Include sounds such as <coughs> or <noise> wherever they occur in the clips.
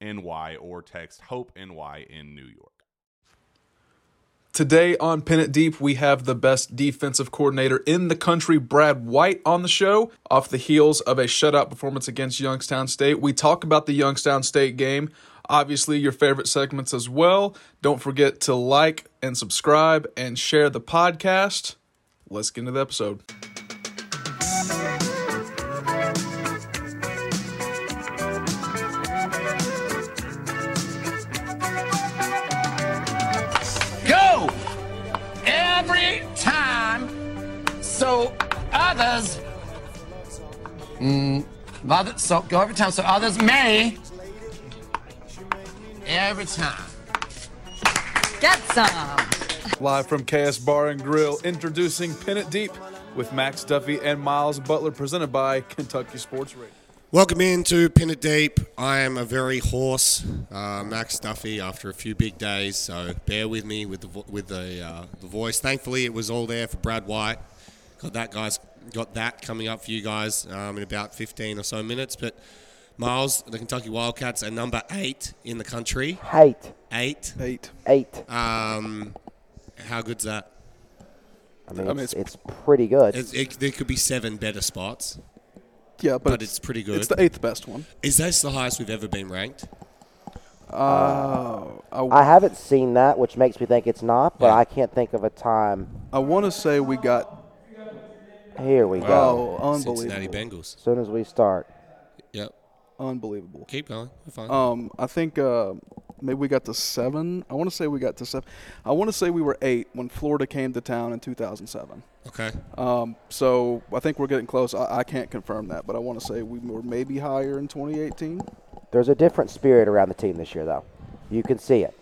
NY or text Hope NY in New York. Today on It Deep, we have the best defensive coordinator in the country, Brad White, on the show. Off the heels of a shutout performance against Youngstown State, we talk about the Youngstown State game. Obviously, your favorite segments as well. Don't forget to like and subscribe and share the podcast. Let's get into the episode. Mm, other, so go every time so others may. Every time. Get some. Live from KS Bar and Grill, introducing Pin It Deep with Max Duffy and Miles Butler, presented by Kentucky Sports Radio. Welcome into Pin It Deep. I am a very hoarse uh, Max Duffy after a few big days, so bear with me with the vo- with the uh, the voice. Thankfully, it was all there for Brad White. Got that guys got that coming up for you guys um, in about 15 or so minutes. But Miles, the Kentucky Wildcats are number eight in the country. Eight. Eight. Eight. Eight. Um, how good's that? I mean, I mean, it's, it's- it's pretty good. It, it, there could be seven better spots, Yeah, but, but it's pretty good. It's the eighth best one. Is this the highest we've ever been ranked? Uh, I, I haven't seen that, which makes me think it's not, but Yeah. I can't think of a time. I want to say we got Here we go. oh, Cincinnati Bengals. As soon as we start. Yep. unbelievable. Keep going. We're fine. Um, I think uh, maybe we got to seven. I want to say we got to seven. I want to say we were eight when Florida came to town in 2007. okay. Um, so I think we're getting close. I, I can't confirm that, but I want to say we were maybe higher in 2018. There's a different spirit around the team this year, though. You can see it.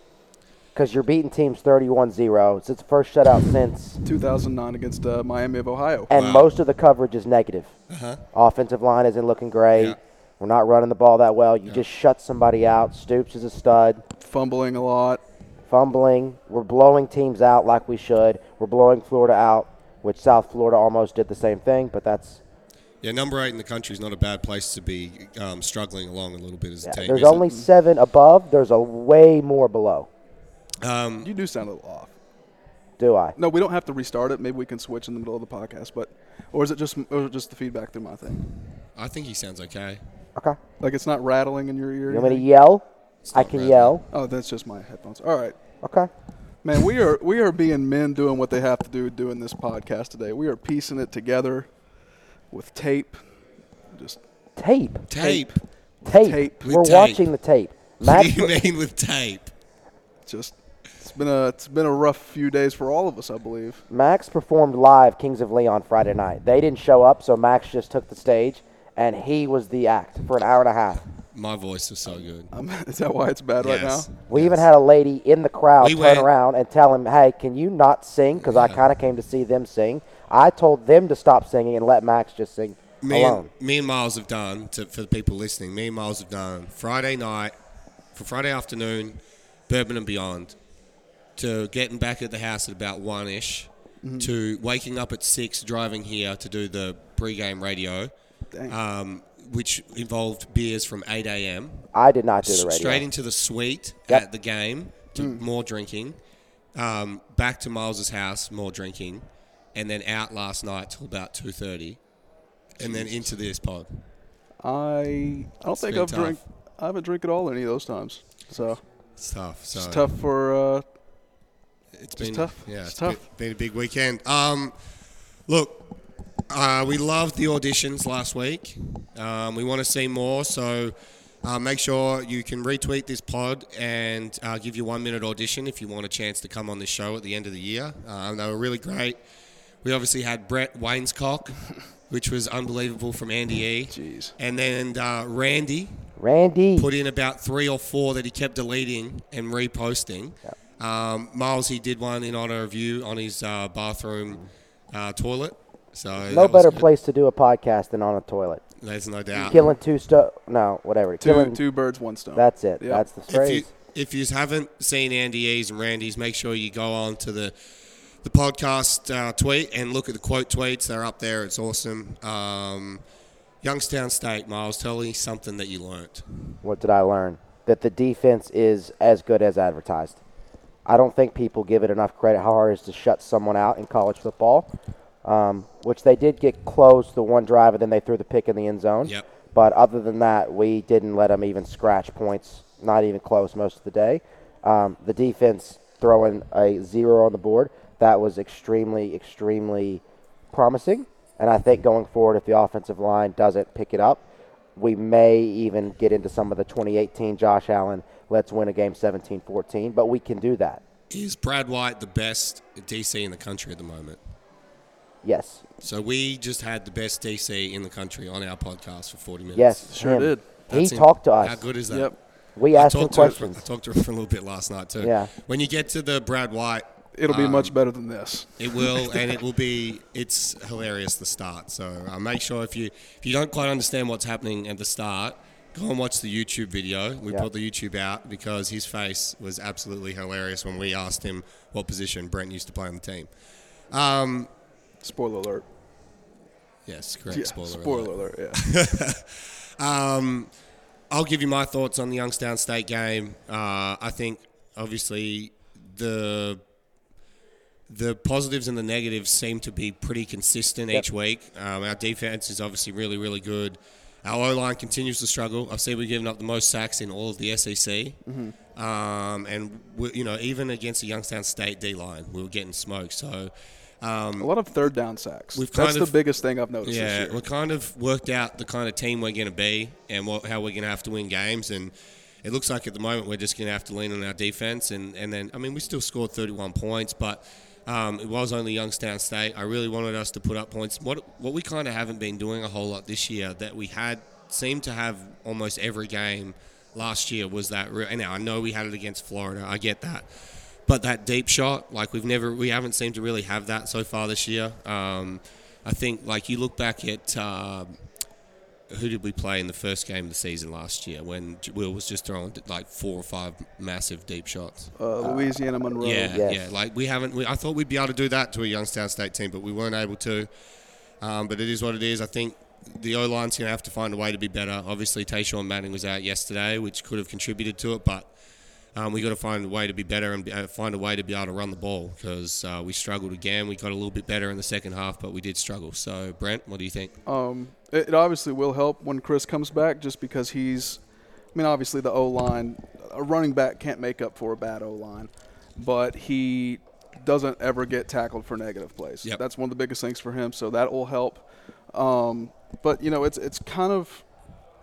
Because you're beating teams 31 0. It's its first shutout since. 2009 against uh, Miami of Ohio. And Wow. most of the coverage is negative. Uh-huh. Offensive line isn't looking great. Yeah. We're not running the ball that well. You just shut somebody out. Stoops is a stud. Fumbling a lot. Fumbling. We're blowing teams out like we should. We're blowing Florida out, which South Florida almost did the same thing, but that's. Yeah, number eight in the country is not a bad place to be um, struggling along a little bit as a Yeah, team. there's is it? only seven above. There's a way more below. Um, You do sound a little off. Do I? No, we don't have to restart it. Maybe we can switch in the middle of the podcast. But, or is it just, or is it just the feedback through my thing? I think he sounds okay. Okay. Like it's not rattling in your ear. You want me to yell? I can bad. yell. Oh, that's just my headphones. All right. Okay. Man, we are we are being men doing what they have to do doing this podcast today. We are piecing it together with tape, just Tape. Tape. Tape. Tape. We're tape. watching the tape. What Max, do you mean with tape? Just it's been a it's been a rough few days for all of us, I believe. Max performed live Kings of Leon Friday night. They didn't show up, so Max just took the stage, and he was the act for an hour and a half. My voice was so good. Um, <laughs> is that why it's bad right now? Yes. We even had a lady in the crowd We turn went- around and tell him, "Hey, can you not sing?" Because I kind of came to see them sing. I told them to stop singing and let Max just sing me alone. and, me and Miles have done to, for the people listening. Me and Miles have done Friday night for Friday afternoon, Bourbon and Beyond, to getting back at the house at about one ish, Mm-hmm. to waking up at six, driving here to do the pre-game radio, um, which involved beers from eight a.m. I did not do the radio. straight into the suite Yep. at the game to Mm. more drinking, um, back to Miles's house, more drinking, and then out last night till about two thirty, and then into this pod. I I don't think I've tough. drank I haven't drank at all any of those times. So It's tough. So it's tough for uh, It's Just been tough. Yeah, It's it's tough. Been, been a big weekend. Um, look, uh, we loved the auditions last week. Um, we want to see more, so uh, make sure you can retweet this pod and uh, give your one minute audition if you want a chance to come on this show at the end of the year. Um, they were really great. We obviously had Brett Wainscock, <laughs> which was unbelievable from Andy E. Jeez. And then uh, Randy, Randy. put in about three or four that he kept deleting and reposting. Um, Miles, he did one in honor of you on his uh, bathroom uh, toilet. So no better good. place to do a podcast than on a toilet. There's no doubt. Killing two sto No, whatever. two Killing. two birds one stone. That's it. Yep. That's the if you phrase. if you haven't seen Andy E's and Randy's, make sure you go on to the the podcast uh, tweet and look at the quote tweets. They're up there. It's awesome. Um, Youngstown State, Miles, tell me something that you learned. What did I learn? That the defense is as good as advertised. I don't think people give it enough credit how hard it is to shut someone out in college football, um, which they did get close the one drive and then they threw the pick in the end zone. Yep. But other than that, we didn't let them even scratch points, not even close most of the day. Um, the defense throwing a zero on the board, that was extremely, extremely promising. And I think going forward, if the offensive line doesn't pick it up, we may even get into some of the 2018 Josh Allen, let's win a game 17 14, but we can do that. Is Brad White the best DC in the country at the moment? Yes. So we just had the best DC in the country on our podcast for 40 minutes. Yes. Sure him. did. He That's in- talked to us. How good is that? Yep. We I asked him talked to for- questions. I talked to her for a little bit last night too. Yeah. When you get to the Brad White, It'll be um, much better than this. It will, <laughs> and it will be. It's hilarious the start. So uh, make sure if you if you don't quite understand what's happening at the start, go and watch the YouTube video. We Yeah. put the YouTube out because his face was absolutely hilarious when we asked him what position Brent used to play on the team. Um, Spoiler alert. yes, correct. Yeah, spoiler. alert. spoiler alert. Yeah. <laughs> Um, I'll give you my thoughts on the Youngstown State game. Uh, I think obviously the the positives and the negatives seem to be pretty consistent each week. Um, our defense is obviously really, really good. Our O line continues to struggle. I've seen we've given up the most sacks in all of the SEC. Um, and we, you know, even against the Youngstown State D line, we were getting smoked. So. Um, a lot of third down sacks. We've That's kind the biggest thing I've noticed yeah, this we kind of worked out the kind of team we're going to be and what, how we're going to have to win games. And it looks like at the moment we're just going to have to lean on our defense. And, and then, I mean, we still scored 31 points, but um, it was only Youngstown State. I really wanted us to put up points. What, what we kind of haven't been doing a whole lot this year that we had seemed to have almost every game last year was that. Re- now I know we had it against Florida. I get that but that deep shot, like we've never, we haven't seemed to really have that so far this year. Um, I think, like you look back at uh, who did we play in the first game of the season last year when Will was just throwing like four or five massive deep shots. Uh, Louisiana Monroe. Yeah, Yes. yeah. Like we haven't. We, I thought we'd be able to do that to a Youngstown State team, but we weren't able to. Um, but it is what it is. I think the O line's going to have to find a way to be better. Obviously, Tashawn Manning was out yesterday, which could have contributed to it, but um, we got to find a way to be better and uh, find a way to be able to run the ball because uh, we struggled again. We got a little bit better in the second half, but we did struggle. So, Brent, what do you think? Um, it, it obviously will help when Chris comes back, just because he's. I mean, obviously the O line, a running back can't make up for a bad O line, but he doesn't ever get tackled for negative plays. Yep. That's one of the biggest things for him. So that will help. Um, but you know, it's it's kind of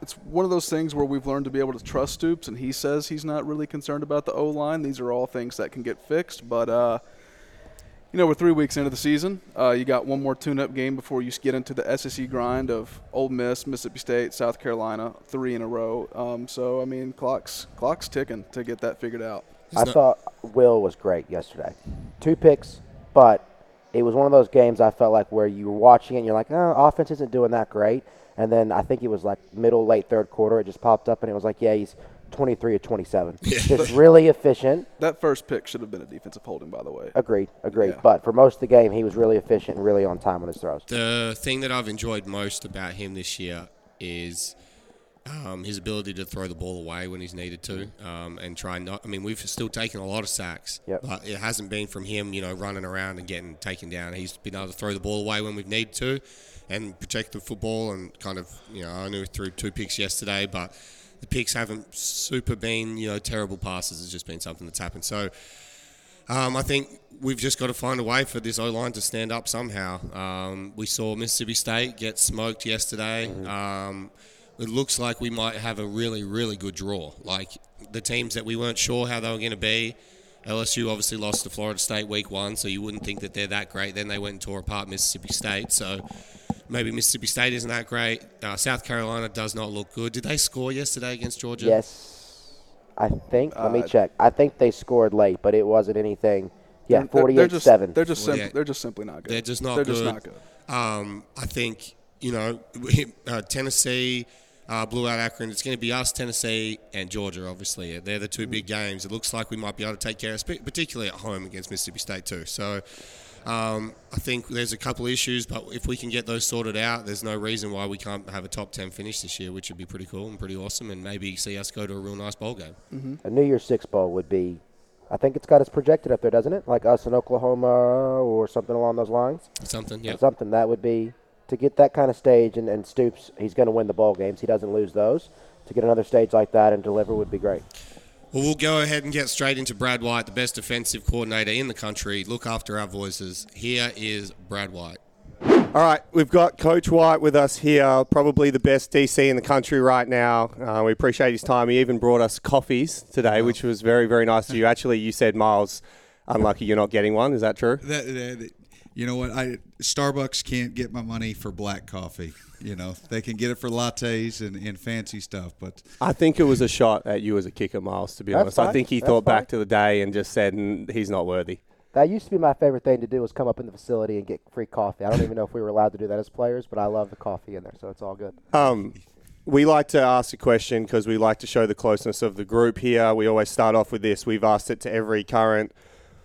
it's one of those things where we've learned to be able to trust Stoops, and he says he's not really concerned about the O line. These are all things that can get fixed, but uh, you know we're three weeks into the season. Uh, you got one more tune-up game before you get into the SEC grind of Ole Miss, Mississippi State, South Carolina, three in a row. Um, so I mean, clocks clocks ticking to get that figured out. I thought Will was great yesterday. Two picks, but it was one of those games I felt like where you were watching it and you're like, oh, offense isn't doing that great. And then I think it was like middle, late third quarter, it just popped up and it was like, yeah, he's 23 or 27. <laughs> Just really efficient. That first pick should have been a defensive holding, by the way. Agreed, agreed. Yeah. But for most of the game, he was really efficient and really on time on his throws. The thing that I've enjoyed most about him this year is um, his ability to throw the ball away when he's needed to, um, and try not. I mean, we've still taken a lot of sacks, Yep. but it hasn't been from him, you know, running around and getting taken down. He's been able to throw the ball away when we've needed to, and protect the football. And kind of, you know, I knew he threw two picks yesterday, but the picks haven't super been, you know, terrible passes. It's just been something that's happened. So. Um, I think we've just got to find a way for this O line to stand up somehow. Um, we saw Mississippi State get smoked yesterday. Um, it looks like we might have a really, really good draw. Like the teams that we weren't sure how they were going to be. LSU obviously lost to Florida State week one, so you wouldn't think that they're that great. Then they went and tore apart Mississippi State. So maybe Mississippi State isn't that great. Uh, South Carolina does not look good. Did they score yesterday against Georgia? Yes. I think, let me Uh, check. I think they scored late, but it wasn't anything. Yeah, They're- they're 48 just, 7. They're just, sim- 48. they're just simply not good. They're just not They're good. just not good. Um, I think you know <laughs> uh, Tennessee uh, blew out Akron. It's going to be us, Tennessee, and Georgia. Obviously, they're the two big games. It looks like we might be able to take care of, particularly at home against Mississippi State too. So. Um, I think there's a couple issues, but if we can get those sorted out, there's no reason why we can't have a top 10 finish this year, which would be pretty cool and pretty awesome, and maybe see us go to a real nice bowl game. A New Year's Six Bowl would be, I think it's got us projected up there, doesn't it? Like us in Oklahoma or something along those lines. Something, yeah. Something that would be to get that kind of stage and, and Stoops. He's going to win the ball games. He doesn't lose those. To get another stage like that and deliver would be great. Well, we'll go ahead and get straight into Brad White, the best defensive coordinator in the country. Look after our voices. Here is Brad White. All right, we've got Coach White with us here, probably the best DC in the country right now. Uh, we appreciate his time. He even brought us coffees today, which was very, very nice of you. Actually, you said, Miles, unlucky you're not getting one. Is that true? That, that, you know what? I Starbucks can't get my money for black coffee. You know, they can get it for lattes and, and fancy stuff, but I think it was a shot at you as a kicker, Miles, to be That's honest. I think he That's thought fine. back to the day and just said, "Mm, he's not worthy. That used to be my favorite thing to do was come up in the facility and get free coffee. I don't even know if we were allowed to do that as players, but I love the coffee in there, so it's all good. Um, we like to ask a question because we like to show the closeness of the group here. We always start off with this. We've asked it to every current,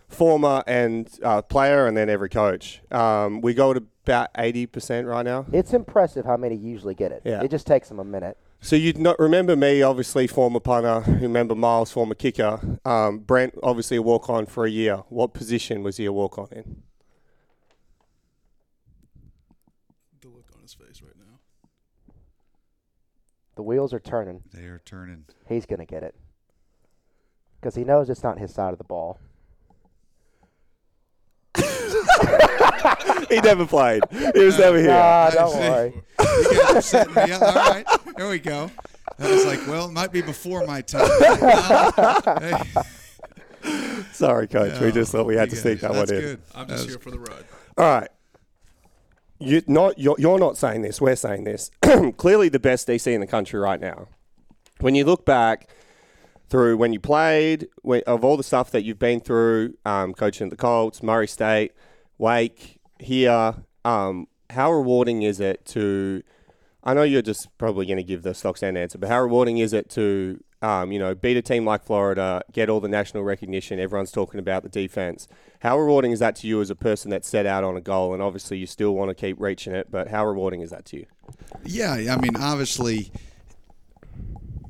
former, and uh, player, and then every coach. Um, we go to about eighty percent right now. It's impressive how many usually get it. Yeah. It just takes them a minute. So you'd not remember me, obviously former punter. Remember Miles, former kicker. Um, Brent, obviously a walk on for a year. What position was he a walk on in? The look on his face right now. The wheels are turning. they are turning. He's going to get it. Because he knows it's not his side of the ball. He never played. He was never here. Nah, don't see. worry. You guys are setting me up. All right, there we go. I was like, well, it might be before my time. Hey, Sorry, coach. we just thought we had to you sneak guys, that one that's in. Good. I'm just was- here for the ride. All right. You not you're, you're not saying this. We're saying this. <clears throat> Clearly, the best DC in the country right now. When you look back through when you played, when, of all the stuff that you've been through, um, coaching the Colts, Murray State, Wake, here, um, how rewarding is it to? I know you're just probably going to give the stock stand answer, but how rewarding is it to, um, you know, beat a team like Florida, get all the national recognition? Everyone's talking about the defense. How rewarding is that to you as a person that set out on a goal, and obviously you still want to keep reaching it? But how rewarding is that to you? Yeah, I mean, obviously,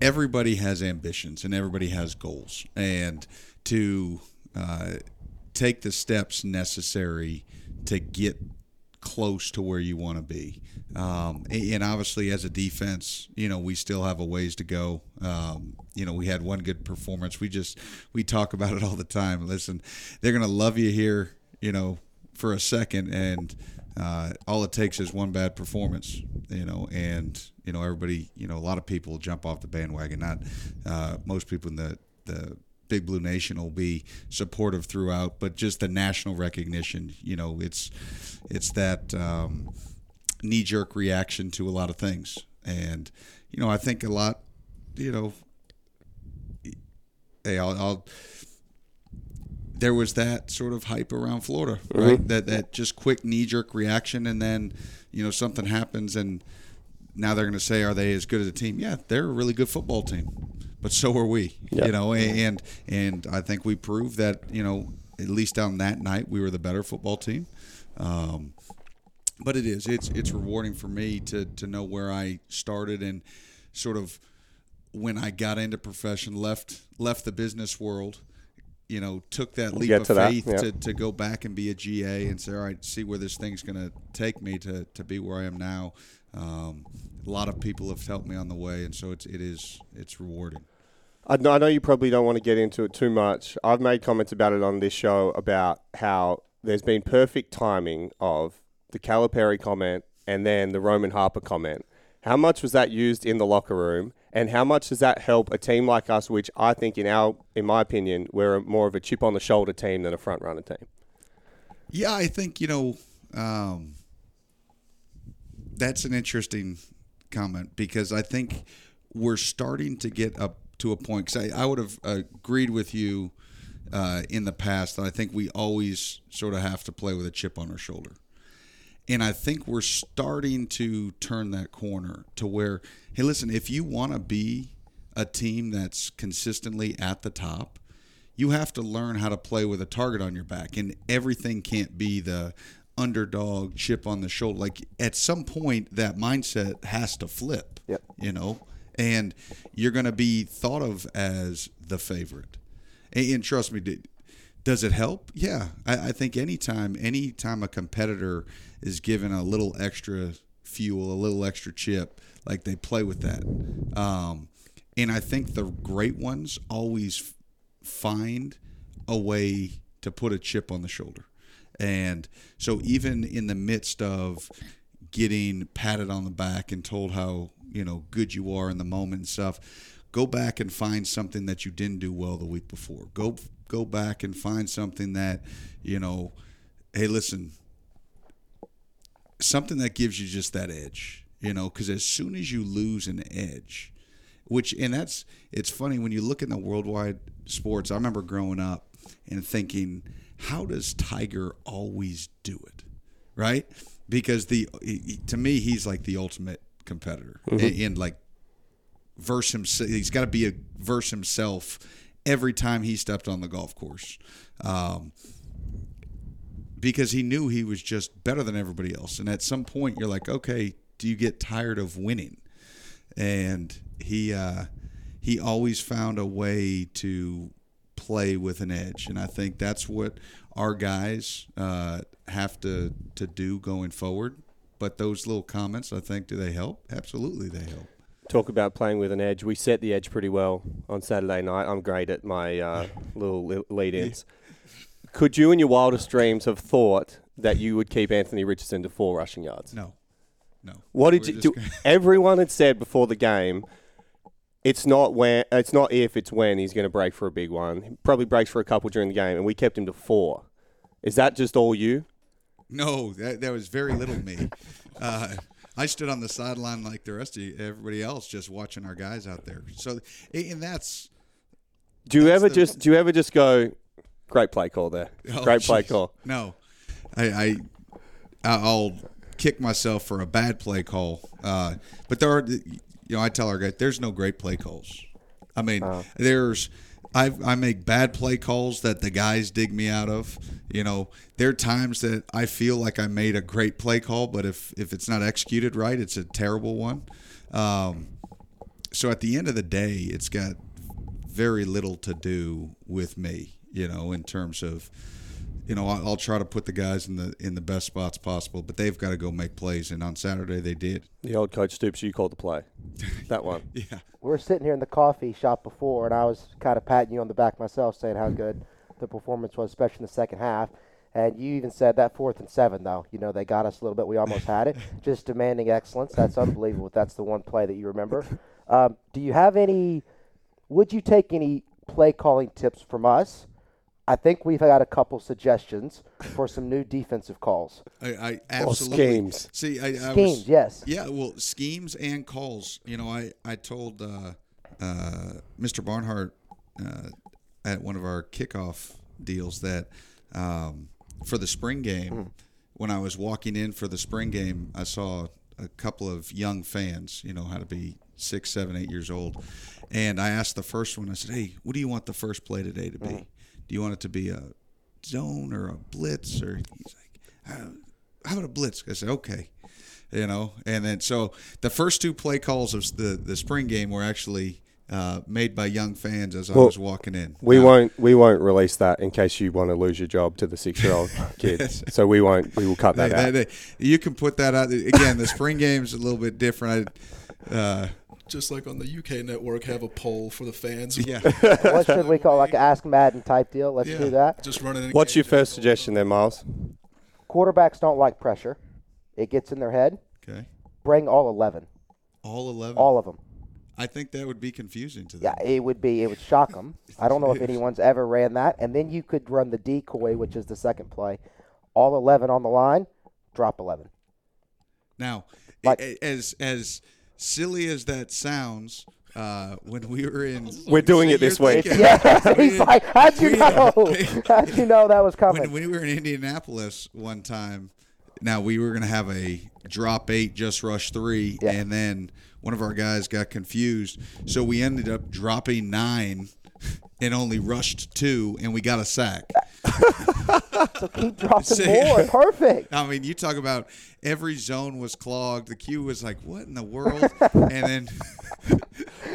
everybody has ambitions and everybody has goals, and to uh, take the steps necessary to get close to where you want to be. Um, and obviously, as a defense, you know, we still have a ways to go. Um, you know, we had one good performance. We just we talk about it all the time. Listen, they're gonna love you here, you know, for a second, and uh, all it takes is one bad performance, you know, and you know everybody, you know, a lot of people jump off the bandwagon. Not uh, most people in the the Big Blue Nation will be supportive throughout, but just the national recognition, you know, it's it's that um, knee jerk reaction to a lot of things, and you know, I think a lot, you know, hey, I'll, I'll there was that sort of hype around Florida, right? That that just quick knee jerk reaction, and then you know something happens, and now they're going to say, are they as good as a team? Yeah, they're a really good football team, but so are we. You know, and and I think we proved that you know at least on that night we were the better football team. Um, but it is it's it's rewarding for me to to know where I started and sort of when I got into profession left left the business world you know took that leap get of to that, faith yeah. to, to go back and be a GA and say all right see where this thing's going to take me to, to be where I am now um, a lot of people have helped me on the way and so it's it is it's rewarding I know, you probably don't want to get into it too much. I've made comments about it on this show about how there's been perfect timing of the Calipari comment and then the Roman Harper comment. How much was that used in the locker room, and how much does that help a team like us, which I think, in our, in my opinion, we're more of a chip on the shoulder team than a front runner team. Yeah, I think you know um, that's an interesting comment because I think we're starting to get up to a point. Because I, I would have agreed with you uh, in the past that I think we always sort of have to play with a chip on our shoulder. And I think we're starting to turn that corner to where, hey, listen, if you want to be a team that's consistently at the top, you have to learn how to play with a target on your back. And everything can't be the underdog chip on the shoulder. Like at some point, that mindset has to flip, Yep. you know, and you're going to be thought of as the favorite. And, and trust me, d- does it help? Yeah, I, I think anytime, anytime a competitor is given a little extra fuel, a little extra chip, like they play with that. Um, and I think the great ones always find a way to put a chip on the shoulder. And so even in the midst of getting patted on the back and told how, you know, good you are in the moment and stuff, go back and find something that you didn't do well the week before. Go go back and find something that, you know, hey, listen, something that gives you just that edge, you know, because as soon as you lose an edge, which and that's it's funny when you look in the worldwide sports. I remember growing up and thinking, how does Tiger always do it, right? Because the he- he- to me he's like the ultimate competitor Mhm. and, and like verse himself. He's got to be a verse himself every time he stepped on the golf course. Um, because he knew he was just better than everybody else. And at some point, you're like, okay, do you get tired of winning? And he uh, he always found a way to play with an edge, and I think that's what our guys uh, have to to do going forward. But those little comments, I think, do they help? Absolutely, they help. Talk about playing with an edge. We set the edge pretty well on Saturday night. I'm great at my uh, <laughs> little li- lead-ins. Could you, in your wildest dreams, have thought that you would keep Anthony Richardson to four rushing yards? No, no. What did We're you do? <laughs> Everyone had said before the game, it's not when, it's not if, it's when he's going to break for a big one. He probably breaks for a couple during the game, and we kept him to four. Is that just all you? No, that, that was very little me. Uh, I stood on the sideline like the rest of you, everybody else, just watching our guys out there. So, and that's Do you That's ever the- just do you ever just go, great play call there, Oh, great play call? No, I, I I'll kick myself for a bad play call. Uh, but there are, you know, I tell our guys, there's no great play calls. I mean, there's. I, I make bad play calls that the guys dig me out of. You know, there are times that I feel like I made a great play call, but if, if it's not executed right, it's a terrible one. Um, so at the end of the day, it's got very little to do with me, you know, in terms of, you know, I'll, I'll try to put the guys in the in the best spots possible, but they've got to go make plays. And on Saturday they did. The old coach Stoops, you called the play, <laughs> that one. Yeah. We were sitting here in the coffee shop before, and I was kind of patting you on the back myself, saying how good the performance was, especially in the second half. And you even said that fourth and seven, though. You know, they got us a little bit. We almost had it. <laughs> Just demanding excellence. That's unbelievable. if That's the one play that you remember. Um, do you have any? Would you take any play calling tips from us? I think we've got a couple suggestions for some new defensive calls. I, I Or absolutely schemes. See, I, I Schemes, was, yes. Yeah, well, schemes and calls. You know, I I told uh, uh, Mr. Barnhart uh, at one of our kickoff deals that um, for the spring game, Hmm. when I was walking in for the spring game, I saw a couple of young fans. You know, how to be six, seven, eight years old, and I asked the first one. I said, "Hey, what do you want the first play today to be? Hmm. Do you want it to be a zone or a blitz?" Or he's like, "Uh, how about a blitz? I said, okay. You know, and then so the first two play calls of the, the spring game were actually uh, made by young fans as I was walking in. We Uh, won't we won't release that in case you want to lose your job to the six year old <laughs> kids. So we won't we will cut that they- out. they- they- you can put that out again. The spring <laughs> game's a little bit different. I, uh, Just like on the UK network, have a poll for the fans. yeah, <laughs> what should we call like an Ask Madden type deal? Let's Yeah. do that. Just running. a What's your first suggestion then, Miles? Quarterbacks don't like pressure. It gets in their head. okay. Bring all 11. All eleven. All of them. I think that would be confusing to them. Yeah, it would be. It would shock them. <laughs> I don't know if anyone's ever ran that. And then you could run the decoy, which is the second play. All 11 on the line, drop 11. Now, Like- as as silly as that sounds, uh, when we were in, We're doing So it this you're thinking- Yeah, <laughs> he's like, how'd you know? <laughs> How'd you know that was coming? when, when we were in Indianapolis one time, now we were going to have a drop eight, just rush three, Yeah. and then one of our guys got confused, so we ended up dropping nine and only rushed two, and we got a sack. <laughs> so keep dropping See- more. Perfect. I mean, you talk about every zone was clogged. The queue was like, "What in the <laughs> world?" and then <laughs>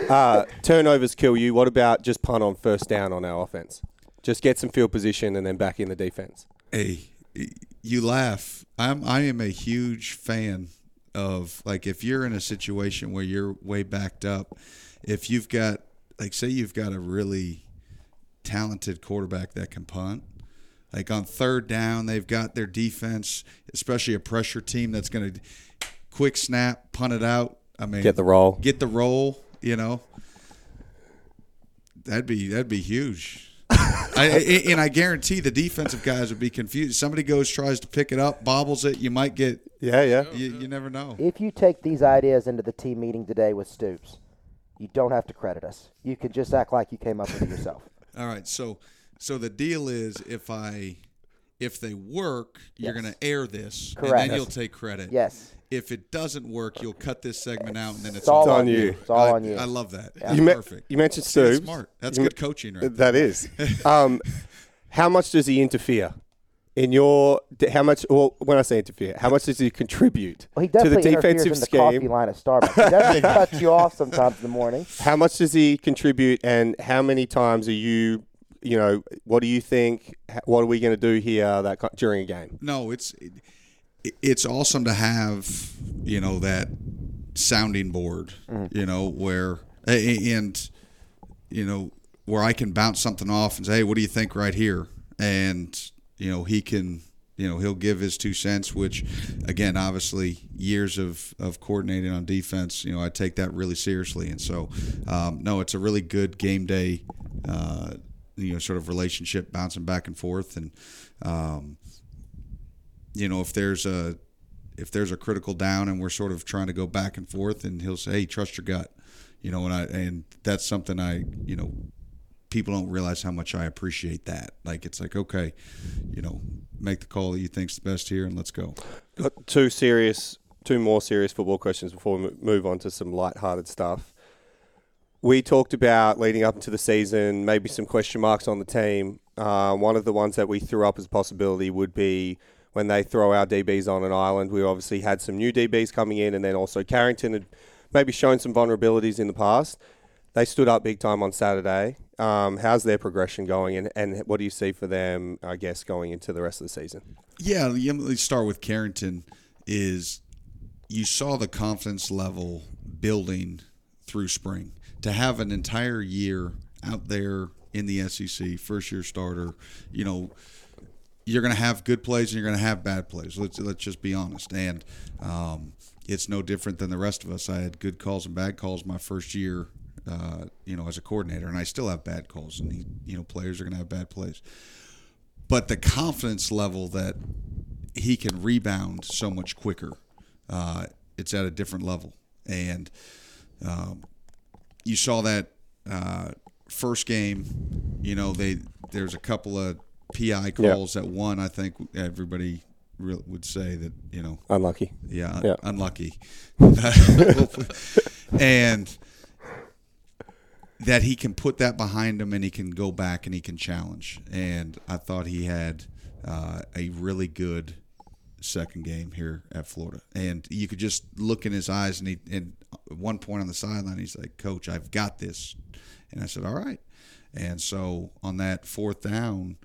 Uh, turnovers kill you. What about just punt on first down on our offense? Just get some field position and then back in the defense. hey, you laugh. I'm I am a huge fan of like if you're in a situation where you're way backed up, if you've got like say you've got a really talented quarterback that can punt. Like on third down, they've got their defense, especially a pressure team that's going to quick snap, punt it out. I mean, Get the roll. get the roll. You know, that'd be that'd be huge. <laughs> I, I- and I guarantee the defensive guys would be confused. Somebody goes tries to pick it up, bobbles it. You might get. Yeah, yeah. You, you never know. If you take these ideas into the team meeting today with Stoops, you don't have to credit us. You can just act like you came up with it yourself. <laughs> All right, so so the deal is if I if they work, you're Yes. going to air this, and Correct. then you'll take credit. Yes. If it doesn't work, you'll cut this segment out, and then it's, It's all on on you. you. It's all I, on you. I love that. You, me- Perfect. you mentioned See, that's smart. That's You good me- coaching, right? That is. <laughs> Um, how much does he interfere in your? How much? Well, when I say interfere, how much does he contribute Well, he to the definitely interferes defensive in the coffee line at Starbucks. He definitely <laughs> cuts you off sometimes in the morning. How much does he contribute, and how many times are you? You know, what do you think? What are we going to do here that during a game? No, it's it, it's awesome to have you know that sounding board, mm-hmm. you know where and you know where I can bounce something off and say, hey, what do you think right here? And you know he can you know he'll give his two cents, which again, obviously years of of coordinating on defense, you know I take that really seriously, and so um, no, it's a really good game day. Uh, you know, sort of relationship bouncing back and forth, and um, you know, if there's a if there's a critical down and we're sort of trying to go back and forth, and he'll say, "Hey, trust your gut," you know, and I and that's something I, you know, people don't realize how much I appreciate that. Like it's like, okay, you know, make the call that you think's the best here, and let's go. Got two serious, two more serious football questions before we move on to some light-hearted stuff. We talked about leading up into the season, maybe some question marks on the team. Uh, one of the ones that we threw up as a possibility would be when they throw our DBs on an island. We obviously had some new DBs coming in, and then also Carrington had maybe shown some vulnerabilities in the past. They stood up big time on Saturday. Um, how's their progression going, and, and what do you see for them, I guess, going into the rest of the season? Yeah, let's start with Carrington. Is you saw the confidence level building through spring to have an entire year out there in the SEC, first year starter. You know, you're going to have good plays and you're going to have bad plays. Let's let's just be honest. And um, it's no different than the rest of us. I had good calls and bad calls my first year, uh, you know, as a coordinator, and I still have bad calls. And he, you know, players are going to have bad plays. But the confidence level that he can rebound so much quicker, uh, it's at a different level. And um, you saw that uh, first game. You know, they there's a couple of PI calls that one. I think everybody re- would say that you know Unlucky. yeah, Yeah. unlucky. <laughs> and that he can put that behind him and he can go back and he can challenge. And I thought he had uh, a really good second game here at Florida. And you could just look in his eyes and he and at one point on the sideline he's like, Coach, I've got this. And I said, All right. And so on that fourth down,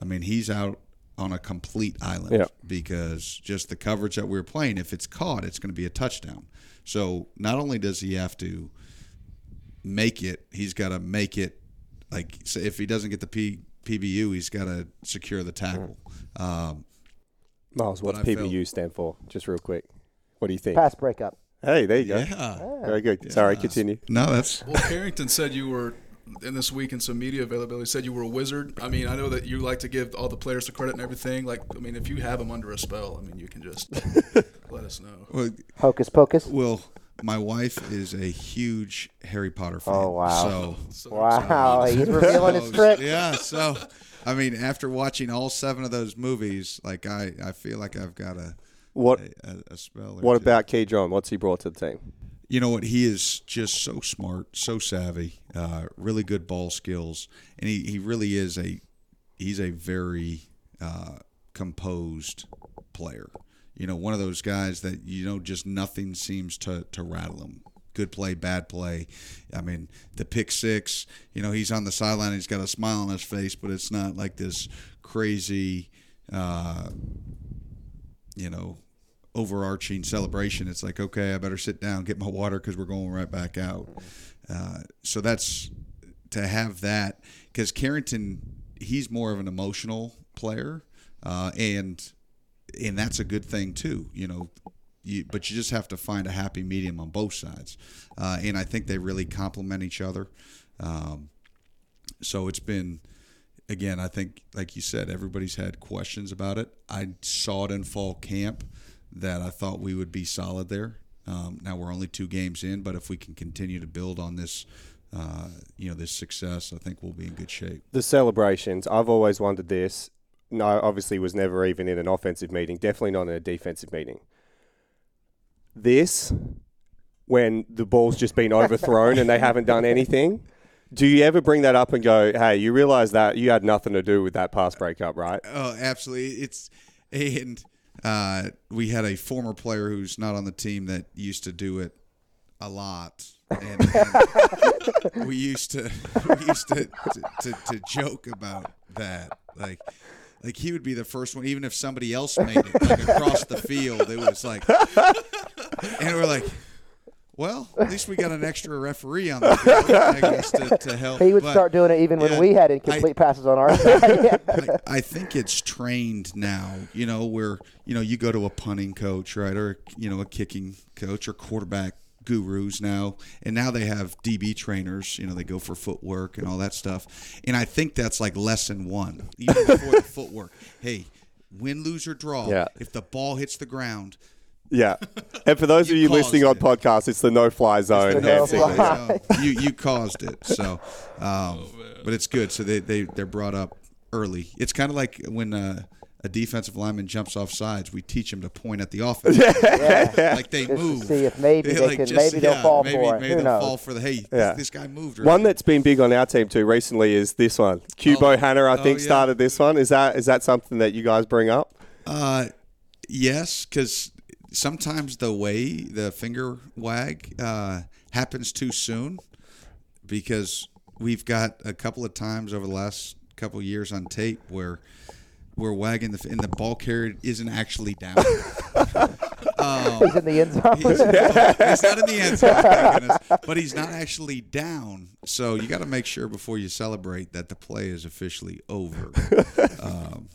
I mean, he's out on a complete island Yeah. because just the coverage that we were playing, if it's caught, it's going to be a touchdown. So not only does he have to make it, he's got to make it like so if he doesn't get the P, PBU, he's got to secure the tackle. Um, Miles, what's But I PBU stand for? Just real quick. What do you think? Pass breakup. Hey, there you go. yeah. Very good. Sorry, continue. No, that's Well, Carrington said you were in this week in some media availability. Said you were a wizard. I mean, I know that you like to give all the players the credit and everything. Like, I mean, if you have them under a spell, I mean, you can just <laughs> let us know. well, Hocus pocus. well, my wife is a huge Harry Potter fan. Oh, wow. So So, Wow, he's revealing his trick. Yeah, so I mean, after watching all seven of those movies, like I, I feel like I've got a What a, a spell. What two. about Keidron? What's he brought to the team? You know what? He is just so smart, so savvy, uh, really good ball skills, and he, he really is a he's a very uh, composed player. You know, one of those guys that you know just nothing seems to to rattle him. Good play, bad play. I mean, the pick six. You know, he's on the sideline. He's got a smile on his face, but it's not like this crazy. Uh, you know, overarching celebration. It's like, okay, I better sit down, get my water because we're going right back out. Uh, so that's to have that because Carrington, he's more of an emotional player, uh, and and that's a good thing too. You know. You, but you just have to find a happy medium on both sides, uh, and I think they really complement each other. Um, so it's been again i think like you said everybody's had questions about it i saw it in fall camp that i thought we would be solid there um, now we're only two games in but if we can continue to build on this uh, you know this success i think we'll be in good shape The celebrations. I've always wondered this. No, obviously was never even in an offensive meeting. Definitely not in a defensive meeting. This, when the ball's just been overthrown and they haven't done anything. Do you ever bring that up and go, "Hey, you realize that you had nothing to do with that pass breakup, right?" Oh, absolutely. It's and uh, we had a former player who's not on the team that used to do it a lot, and, and <laughs> we used to we used to, to, to to joke about that. Like, like he would be the first one, even if somebody else made it like across the field. It was like, and we're like. Well, at least we got an extra referee on the field, I guess, to, to help. He would But- start doing it even when we had I- incomplete passes on our <laughs> side. I, I think it's trained now. You know, where you know you go to a punting coach, right, or you know a kicking coach or quarterback gurus now, and now they have DB trainers. You know, they go for footwork and all that stuff. And I think that's like lesson one, even before the <laughs> footwork. Hey, win, lose or draw. Yeah. If the ball hits the ground, Yeah. And for those You of you caused listening on podcast, it's the no-fly zone. no-fly. signal. you you caused it. So, um, but it's good. So they they they're brought up early. It's kind of like when uh, a defensive lineman jumps off sides, we teach him to point at the <laughs> offense. like they Just to move. see if maybe they can- maybe they'll fall maybe, for it. Maybe Who they'll knows? fall for the hey. Yeah. This, this guy moved. One that's been big on our team too recently is this one. Cubo Oh. Hanna, I Oh, think, yeah. started this one. Is that is that something that you guys bring up? Uh, yes, because sometimes the way the finger wag uh, happens too soon, because we've got a couple of times over the last couple of years on tape where we're wagging the and the ball carrier isn't actually down. <laughs> He's in the end zone. He's, he's not in the end zone, goodness, but he's not actually down. So you got to make sure before you celebrate that the play is officially over. <laughs> Um,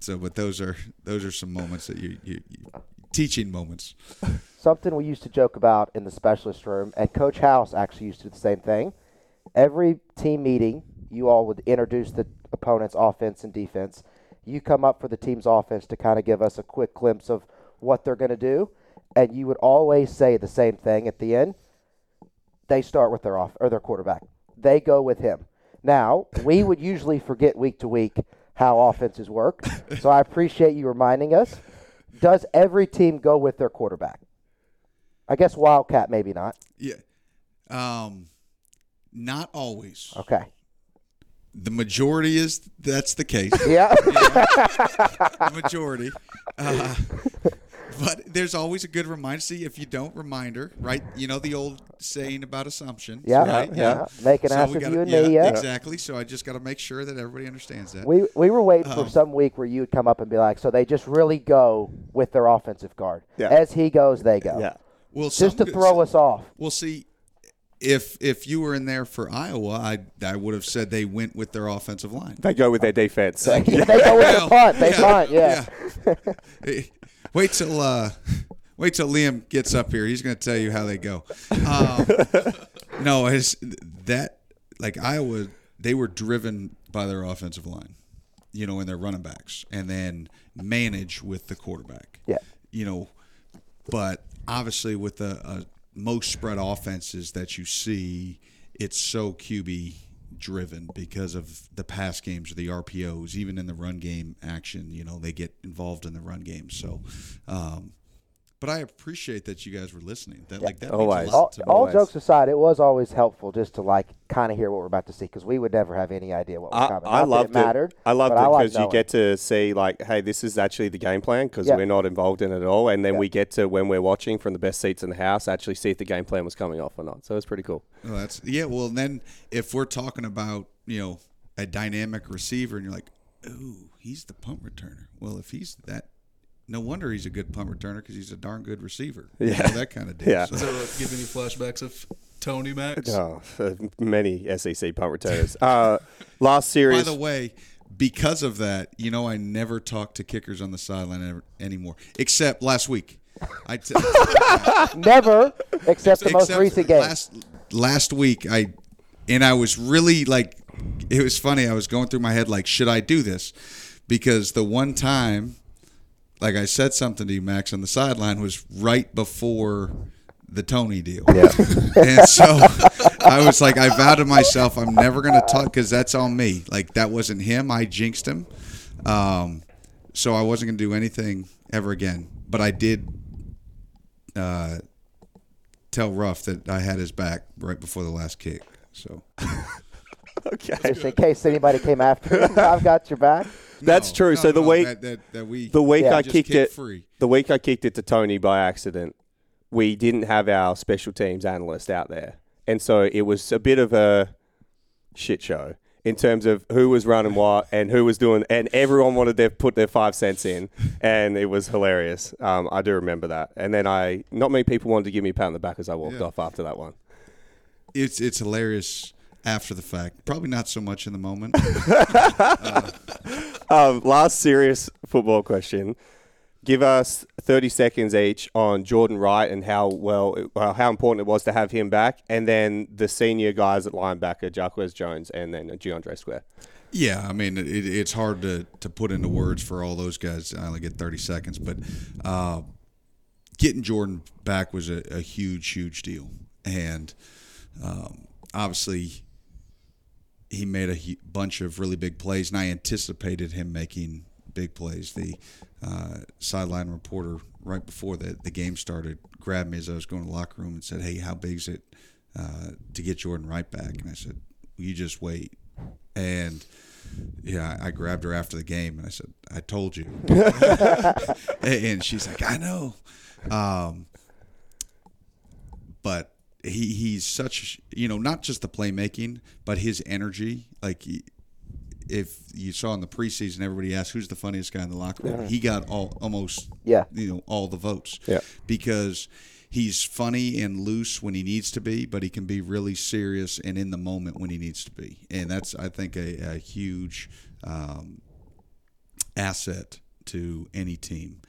So, but those are those are some moments that you, you, you teaching moments. Something we used to joke about in the specialist room, and Coach House actually used to do the same thing. Every team meeting, you all would introduce the opponent's offense and defense. You come up for the team's offense to kind of give us a quick glimpse of what they're going to do, and you would always say the same thing at the end. They start with their off or their quarterback. They go with him. Now we would usually forget week to week how offenses work, so I appreciate you reminding us. Does every team go with their quarterback? I guess Wildcat maybe not. Yeah. Um, not always. Okay. The majority is that's the case. <laughs> Yeah. the majority. Uh, but there's always a good reminder. See, if you don't reminder, right? You know the old saying about assumptions. Yeah, right? yeah. Make an ass of gotta- you and me, yeah. exactly. So I just got to make sure that everybody understands that. We we were waiting Um, for some week where you would come up and be like, so they just really go with their offensive guard. Yeah. As he goes, they go. Yeah. Well, just some to good- throw us off. Well, see, if if you were in there for Iowa, I I would have said they went with their offensive line. They go with their defense. they <laughs> go with their punt. They punt. Yeah. Hey, Wait till uh, wait till Liam gets up here. He's going to tell you how they go. Um, <laughs> no, it's that like Iowa. They were driven by their offensive line, you know, and their running backs, and then manage with the quarterback. Yeah. You know, but obviously with the uh, most spread offenses that you see, it's so QB driven because of the pass games or the RPOs, even in the run game action. You know, they get involved in the run game. So, um, but I appreciate that you guys were listening. That like that means a lot All, to all jokes aside, it was always helpful just to like kind of hear what we're about to see because we would never have any idea what was I, coming. I Not that loved it mattered. I loved but it because you get to see like, hey, this is actually the game plan because Yeah. we're not involved in it at all, and then we get to when we're watching from the best seats in the house actually see if the game plan was coming off or not. So it's pretty cool. Well, that's yeah. Well, then if we're talking about you know a dynamic receiver, and you're like, ooh, he's the punt returner. Well, if he's that, no wonder he's a good punt returner because he's a darn good receiver. You Yeah. know, that kind of deal. Yeah. So- Does that uh, give any flashbacks of Tony Max? Oh, many SEC punt returners. Uh, last series. By the way, because of that, you know, I never talk to kickers on the sideline ever, anymore, except last week. I t- <laughs> Never, except the most Except recent game. Last, last week, I and I was really like, it was funny. I was going through my head like, should I do this? Because the one time, like I said something to you, Max, on the sideline was right before the Tony deal. Yeah. <laughs> and so I was like, I vowed to myself, I'm never going to talk because that's on me. Like that wasn't him. I jinxed him. Um, so I wasn't going to do anything ever again. But I did uh, tell Ruff that I had his back right before the last kick. So <laughs> okay. Just in case anybody came after you, I've got your back. That's No, true. no, so the no, week that- that- that we- the week Yeah. I kicked it free. the week I kicked it to Tony by accident, we didn't have our special teams analyst out there, and so it was a bit of a shit show in terms of who was running what <laughs> and who was doing, and everyone wanted to put their five cents in, and it was hilarious. Um, I do remember that, and then I not many people wanted to give me a pat on the back as I walked Yeah. off after that one. it's it's hilarious after the fact. Probably not so much in the moment. <laughs> Um, last serious football question. Give us 30 seconds each on Jordan Wright and how well, well, how important it was to have him back, and then the senior guys at linebacker, Jacquez Jones, and then DeAndre Square. Yeah, I mean, it, it's hard to, to put into words for all those guys. I only get 30 seconds, but uh, getting Jordan back was a, a huge, huge deal. And um, obviously, he made a hu- bunch of really big plays, and I anticipated him making big plays. The uh, sideline reporter, right before the, the game started, grabbed me as I was going to the locker room and said, Hey, how big is it uh, to get Jordan Wright back? And I said, You just wait. And yeah, I grabbed her after the game and I said, I told you. <laughs> <laughs> and she's like, I know. Um, but he, he's such, you know, not just the playmaking, but his energy. Like, he, if you saw in the preseason, everybody asked who's the funniest guy in the locker room. He got all almost, Yeah. you know, all the votes. Yeah. because he's funny and loose when he needs to be, but he can be really serious and in the moment when he needs to be. And that's, I think, a, a huge um, asset to any team.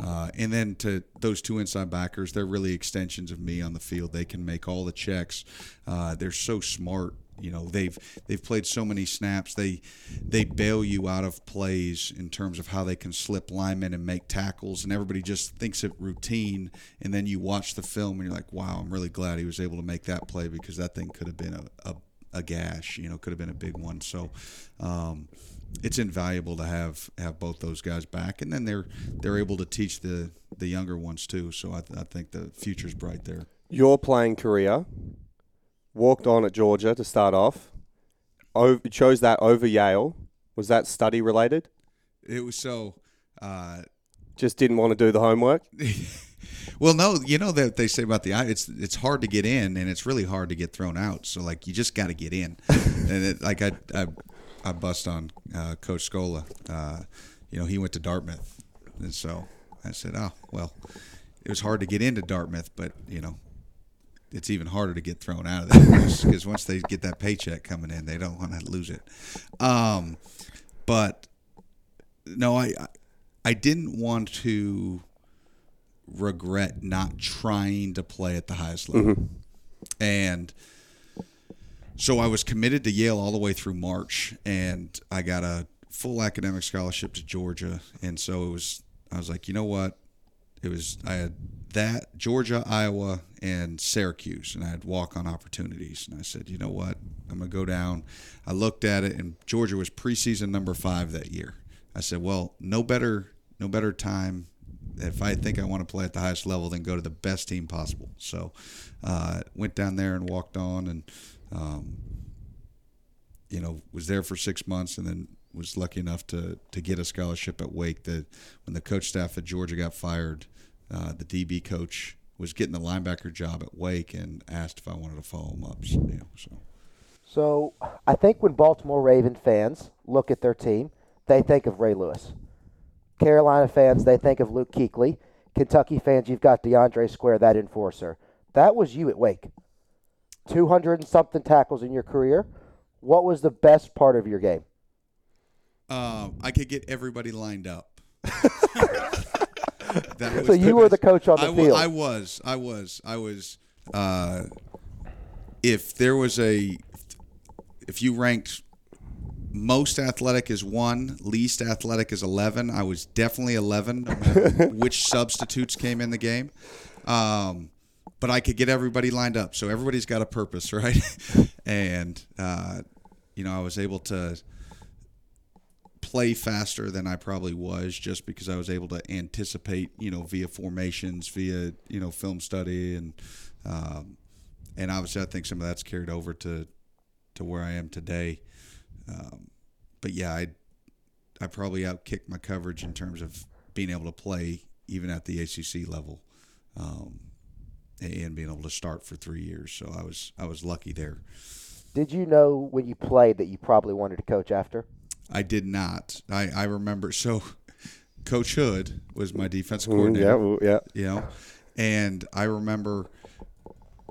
Uh, and then to those two inside backers, they're really extensions of me on the field. They can make all the checks. Uh, they're so smart. You know, they've they've played so many snaps. They they bail you out of plays in terms of how they can slip linemen and make tackles, and everybody just thinks it routine. And then you watch the film and you're like, wow, I'm really glad he was able to make that play because that thing could have been a, a, a gash. You know, could have been a big one. So. Um, it's invaluable to have have both those guys back, and then they're they're able to teach the the younger ones too. So I, I think the future's bright there. Your playing career walked on at Georgia to start off. Over, chose that over Yale. Was that study related? It was so. Uh, Just didn't want to do the homework. <laughs> well, no, you know that they say about the it's it's hard to get in and it's really hard to get thrown out. So like you just got to get in, <laughs> and it, like I, I I bust on uh, Coach Scola. Uh, you know he went to Dartmouth, and so I said, oh well, it was hard to get into Dartmouth, but you know it's even harder to get thrown out of there because once they get that paycheck coming in, they don't want to lose it. Um, but no, I I didn't want to regret not trying to play at the highest level, and so I was committed to Yale all the way through March, and I got a full academic scholarship to Georgia, and so it was. I was like, you know what? It was I had that Georgia, Iowa, and Syracuse, and I had walk on opportunities. And I said, you know what? I'm gonna go down. I looked at it, and Georgia was preseason number five that year. I said, well, no better, no better time. If I think I want to play at the highest level, then go to the best team possible. So, uh, went down there and walked on, and um, you know, was there for six months, and then was lucky enough to to get a scholarship at Wake. That when the coach staff at Georgia got fired, uh, the DB coach was getting the linebacker job at Wake and asked if I wanted to follow him up. So, know, so. So I think when Baltimore Raven fans look at their team, they think of Ray Lewis. Carolina fans, they think of Luke Kuechly. Kentucky fans, you've got DeAndre Square, that enforcer. That was you at Wake. 200 and something tackles in your career. What was the best part of your game? Um, I could get everybody lined up. <laughs> That So you were the coach on the I wa- field. I was. I was. I was. Uh, if there was a, if you ranked most athletic is one, least athletic is eleven. I was definitely eleven, no <laughs> which substitutes came in the game. Um, but I could get everybody lined up, so everybody's got a purpose, <laughs> right? and uh, you know, I was able to play faster than I probably was just because I was able to anticipate, you know, via formations, via you know film study, and um, and obviously I think some of that's carried over to to where I am today. Um, but yeah, I I probably outkicked my coverage in terms of being able to play even at the ACC level, um, and being able to start for three years. So I was I was lucky there. Did you know when you played that you probably wanted to coach after? I did not. I, I remember so <laughs> Coach Hood was my defensive Mm, coordinator. yeah, yeah. You know, and I remember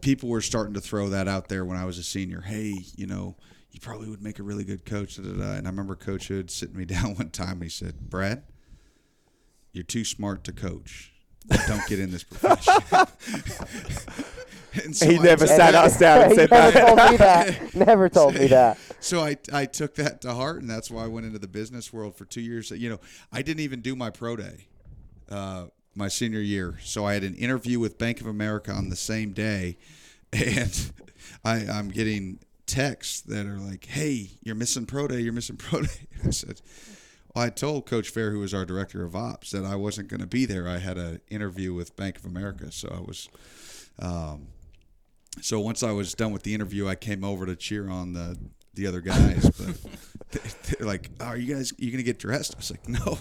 people were starting to throw that out there when I was a senior. Hey, you know, you probably would make a really good coach. Da, da, da. And I remember Coach Hood sitting me <laughs> down one time. And he said, "Brad, you're too smart to coach. Don't get in this profession." <laughs> And He never sat us down and <laughs> said never that. told me that. <laughs> Never told me that. So I, I took that to heart, and that's why I went into the business world for two years. You know, I didn't even do my pro day uh, my senior year. So I had an interview with Bank of America on the same day, and I, I'm getting texts that are like, "Hey, you're missing pro day. You're missing pro day." I said. Well, I told Coach Fair, who was our director of ops, that I wasn't going to be there. I had an interview with Bank of America, so I was. Um, so once I was done with the interview, I came over to cheer on the the other guys, but <laughs> they- they're like, oh, "Are you guys you gonna get dressed?" I was like, "No,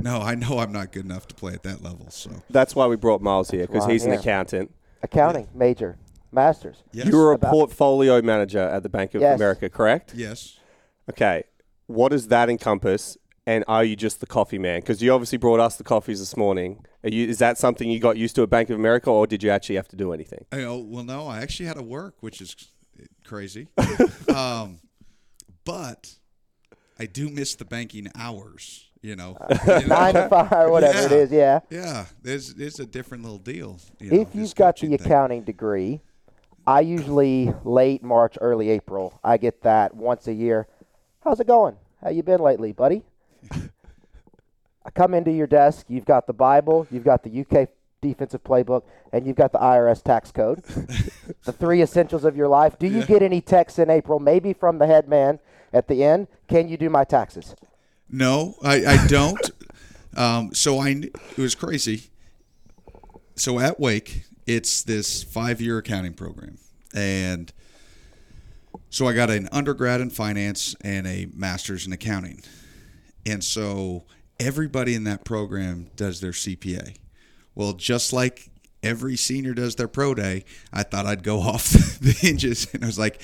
no, I know I'm not good enough to play at that level." So That's why we brought Miles here because Right, he's an accountant. Accounting major, masters. yes, You were a About- portfolio manager at the Bank of Yes. America, correct? yes. Okay. What does that encompass? And are you just the coffee man? Because you obviously brought us the coffees this morning. Are you, is that something you got used to at Bank of America, or did you actually have to do anything? I go, well, no, I actually had to work, which is crazy. <laughs> um, but I do miss the banking hours. You know, <laughs> Nine to five <laughs> or whatever it is, yeah. Yeah, there's it's a different little deal. You if this you've got the coaching thing. accounting degree, I usually late March, early April. I get that once a year. How's it going? How you been lately, buddy? <laughs> I come into your desk. You've got the Bible, you've got the UK defensive playbook, and you've got the IRS tax code. <laughs> the three essentials of your life. Do you get any texts in April? Maybe from the head man at the end. Can you do my taxes? No, I, I don't. <laughs> um, so I it was crazy. So at Wake, it's this five year accounting program, and so I got an undergrad in finance and a master's in accounting, and so everybody in that program does their CPA. Well, just like every senior does their pro day, I thought I'd go <laughs> off the hinges, and I was like.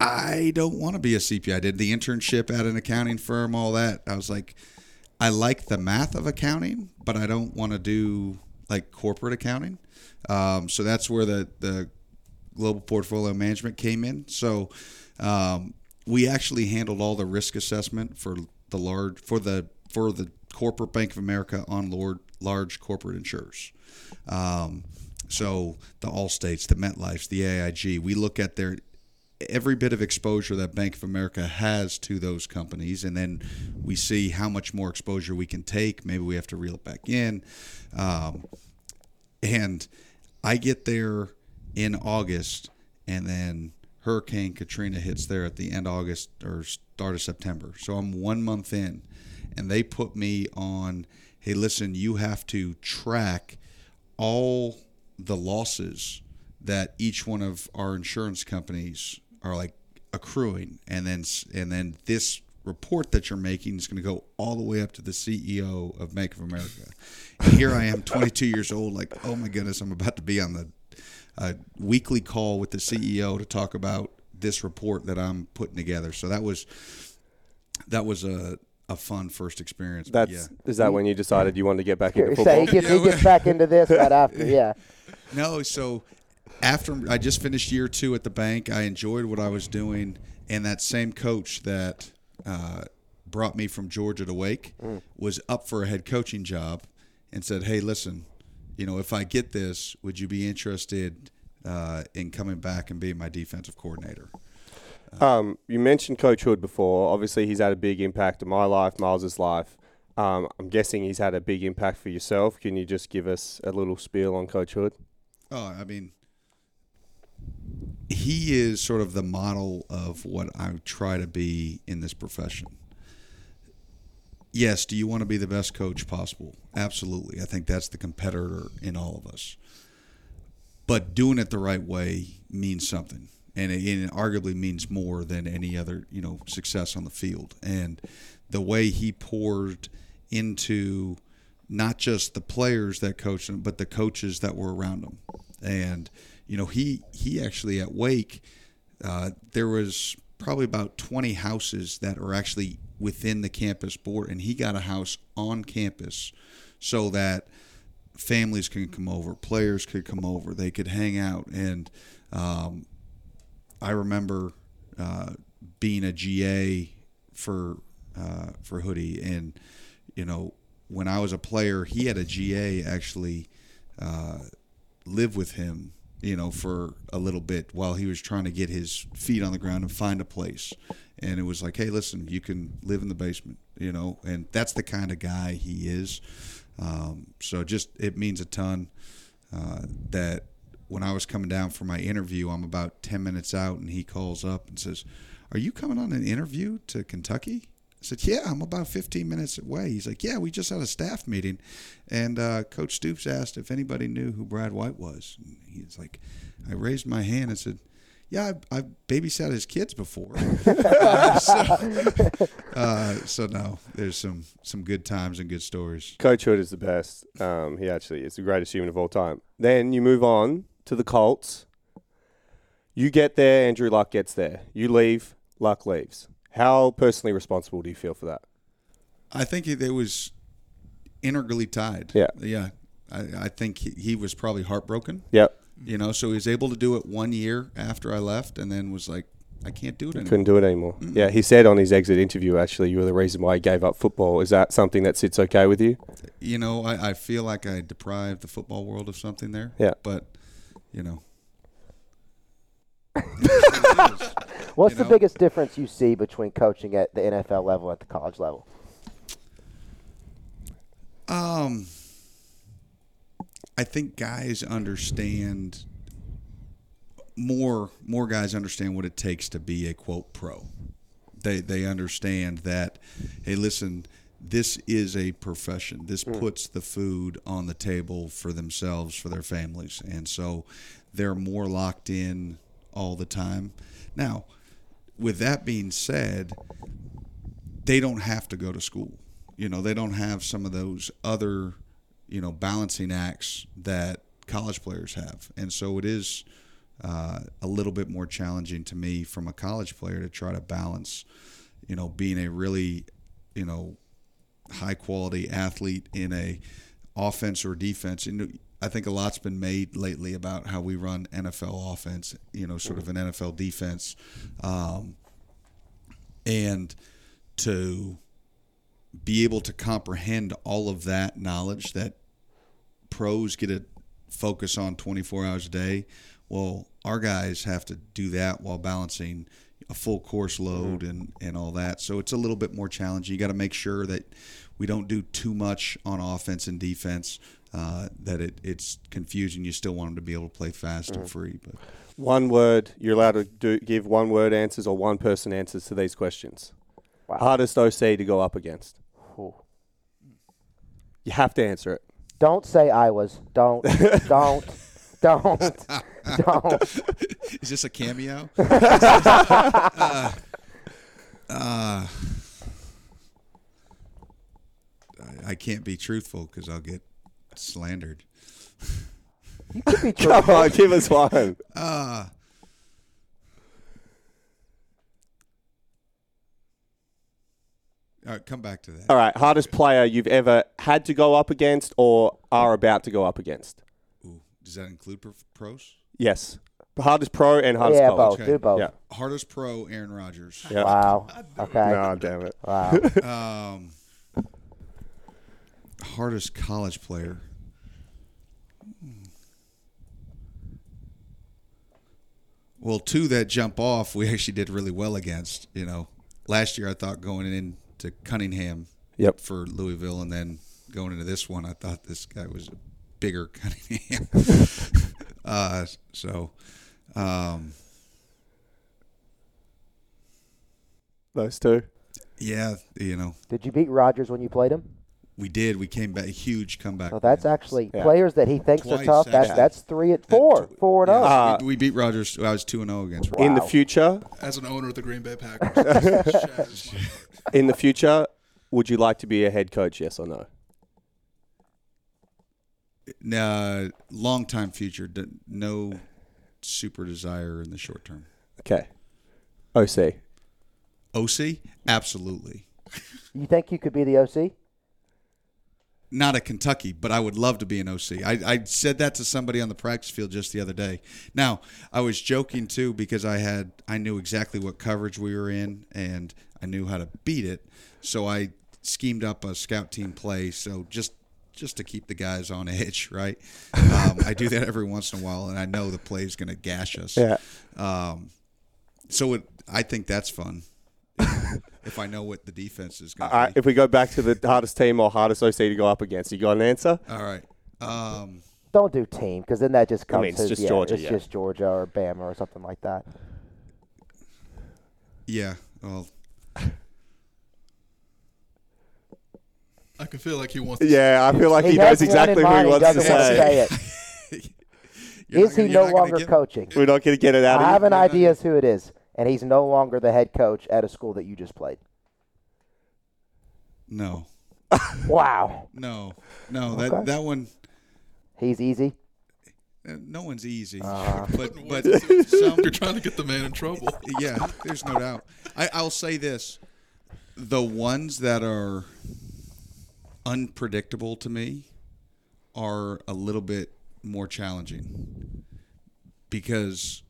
I don't want to be a CPA. I did the internship at an accounting firm, all that. I was like, I like the math of accounting, but I don't want to do like corporate accounting. Um, so that's where the, the global portfolio management came in. So um, we actually handled all the risk assessment for the large for the for the corporate Bank of America on large, large corporate insurers. Um, so the Allstates, the MetLifes, the AIG, we look at their every bit of exposure that Bank of America has to those companies, and then we see how much more exposure we can take. Maybe we have to reel it back in. Um, and I get there in August, and then Hurricane Katrina hits there at the end of August or start of September. So I'm one month in, and they put me on. Hey, listen, you have to track all the losses that each one of our insurance companies are like accruing and then and then this report that you're making is going to go all the way up to the CEO of Bank of America. And here I am 22 years old like oh my goodness I'm about to be on the uh, weekly call with the CEO to talk about this report that I'm putting together. So that was that was a a fun first experience. That's yeah. is that when you decided you wanted to get back into Say he football? gets, he gets back into this right <laughs> after, yeah. No, so after I just finished year two at the bank, I enjoyed what I was doing, and that same coach that uh, brought me from Georgia to Wake was up for a head coaching job, and said, "Hey, listen, you know, if I get this, would you be interested uh, in coming back and being my defensive coordinator?" Um, you mentioned Coach Hood before. Obviously, he's had a big impact on my life, Miles's life. Um, I'm guessing he's had a big impact for yourself. Can you just give us a little spiel on Coach Hood? Oh, I mean, he is sort of the model of what I try to be in this profession. Yes, do you want to be the best coach possible? Absolutely. I think that's the competitor in all of us. But doing it the right way means something. And it, and it arguably means more than any other, you know, success on the field. And the way he poured into not just the players that coached him, but the coaches that were around him. And you know, he he actually at Wake, uh, there was probably about 20 houses that are actually within the campus board, and he got a house on campus so that families could come over, players could come over, they could hang out. And um, I remember uh, being a GA for uh, for Hoodie, and you know, when I was a player, he had a GA actually uh, live with him, you know, for a little bit while he was trying to get his feet on the ground and find a place. And it was like, hey, listen, you can live in the basement, you know, and that's the kind of guy he is. Um, so just it means a ton uh, that when I was coming down for my interview, I'm about 10 minutes out, and he calls up and says, Are you coming on an interview to Kentucky? I said, Yeah, I'm about 15 minutes away. He's like, Yeah, we just had a staff meeting. And uh, Coach Stoops asked if anybody knew who Brad White was. And he's like, I raised my hand and said, yeah, I've, I've babysat his kids before. <laughs> so, uh, so no, there's some some good times and good stories. Coach Hood is the best. Um, he actually is the greatest human of all time. Then you move on to the Colts. You get there, Andrew Luck gets there. You leave, Luck leaves. How personally responsible do you feel for that? I think it, it was integrally tied. Yeah. yeah. I, I think he, he was probably heartbroken. Yep. You know, so he was able to do it one year after I left, and then was like, I can't do it anymore. Couldn't do it anymore. Yeah, he said on his exit interview, actually, you were the reason why he gave up football. Is that something that sits okay with you? You know, I, I feel like I deprived the football world of something there. Yeah. But, you know, <laughs> What's You the know? biggest difference you see between coaching at the NFL level and at the college level? Um, I think guys understand more. More guys understand what it takes to be a quote pro. They they understand that. Hey, listen, this is a profession. This puts the food on the table for themselves, for their families, and so they're more locked in all the time. Now, with that being said, they don't have to go to school. You know, they don't have some of those other, you know, balancing acts that college players have. And so it is uh, a little bit more challenging to me from a college player to try to balance, you know, being a really, you know, high quality athlete in a offense or defense. And I think a lot's been made lately about how we run NFL offense, you know, sort of an NFL defense. Um, and to be able to comprehend all of that knowledge that pros get to focus on 24 hours a day well our guys have to do that while balancing a full course load and and all that. So it's a little bit more challenging. You got to make sure that we don't do too much on offense and defense uh, that it, it's confusing you still want them to be able to play fast and free but One word. You're allowed to do, give one word answers or one person answers to these questions. Hardest OC to go up against. Ooh. You have to answer it. Don't say I was. Don't. <laughs> don't. Don't. <laughs> don't. is this a cameo <laughs> uh, uh, I- I can't be truthful because I'll get slandered. You could be <laughs> Come on, give us one. Uh, all right, come back to that. All right, hardest player you've ever had to go up against or are about to go up against. Ooh, does that include pro- pros? Yes. Hardest pro and hardest yeah, college. both. Do both. Yeah. Hardest pro, Aaron Rodgers. Yeah. Wow. Okay. No, damn it. Wow. <laughs> Um, hardest college player. Well, two that jump off, we actually did really well against. You know, last year I thought going into Cunningham Yep. for Louisville, and then going into this one, I thought this guy was a bigger <laughs> Cunningham. <laughs> uh, so, um, Those two. yeah, you know, Did you beat Rodgers when you played him? We did. We came back, a huge comeback. So that's win. actually Yeah. players that he thinks Twice, are tough. That's actually. that's three at four, four and Yeah, oh. Uh, we, we beat Rodgers. I was two and zero against. Rodgers. In the future, As an owner of the Green Bay Packers, shatters my heart. in the future, would you like to be a head coach? Yes or no? Uh, long time future. No super desire in the short term. Okay. OC. OC, absolutely. You think you could be the OC? Not at Kentucky, but I would love to be an OC. I, I said that to somebody on the practice field just the other day. Now I was joking too because I had I knew exactly what coverage we were in and I knew how to beat it. So I schemed up a scout team play. So just just to keep the guys on <laughs> edge, right? Um, I do that every once in a while, and I know the play is going to gash us. Yeah. Um, so it, I think that's fun. <laughs> if I know what the defense is going All to right, be. if we go back to the hardest team or hardest OC to go up against, you got an answer? All right. Um, Don't do team because then that just comes. I comes. mean, it's to, just yeah, Georgia, It's yeah. just Georgia or Bama or something like that. yeah. Well, I can feel like he wants. To Yeah, I feel like he, he knows has one in exactly who he mind, wants to doesn't want to say. say it. <laughs> you're Is not he no you're not gonna longer get- coaching? We're not going to get it out I of have you. an idea as who it is, and he's no longer the head coach at a school that you just played. No, Wow, no, no. Okay. That that one. he's easy. uh, No one's easy, Uh-huh. but but <laughs> You're <laughs> trying to get the man in trouble. yeah, there's no doubt. I, I'll say this: the ones that are unpredictable to me are a little bit more challenging because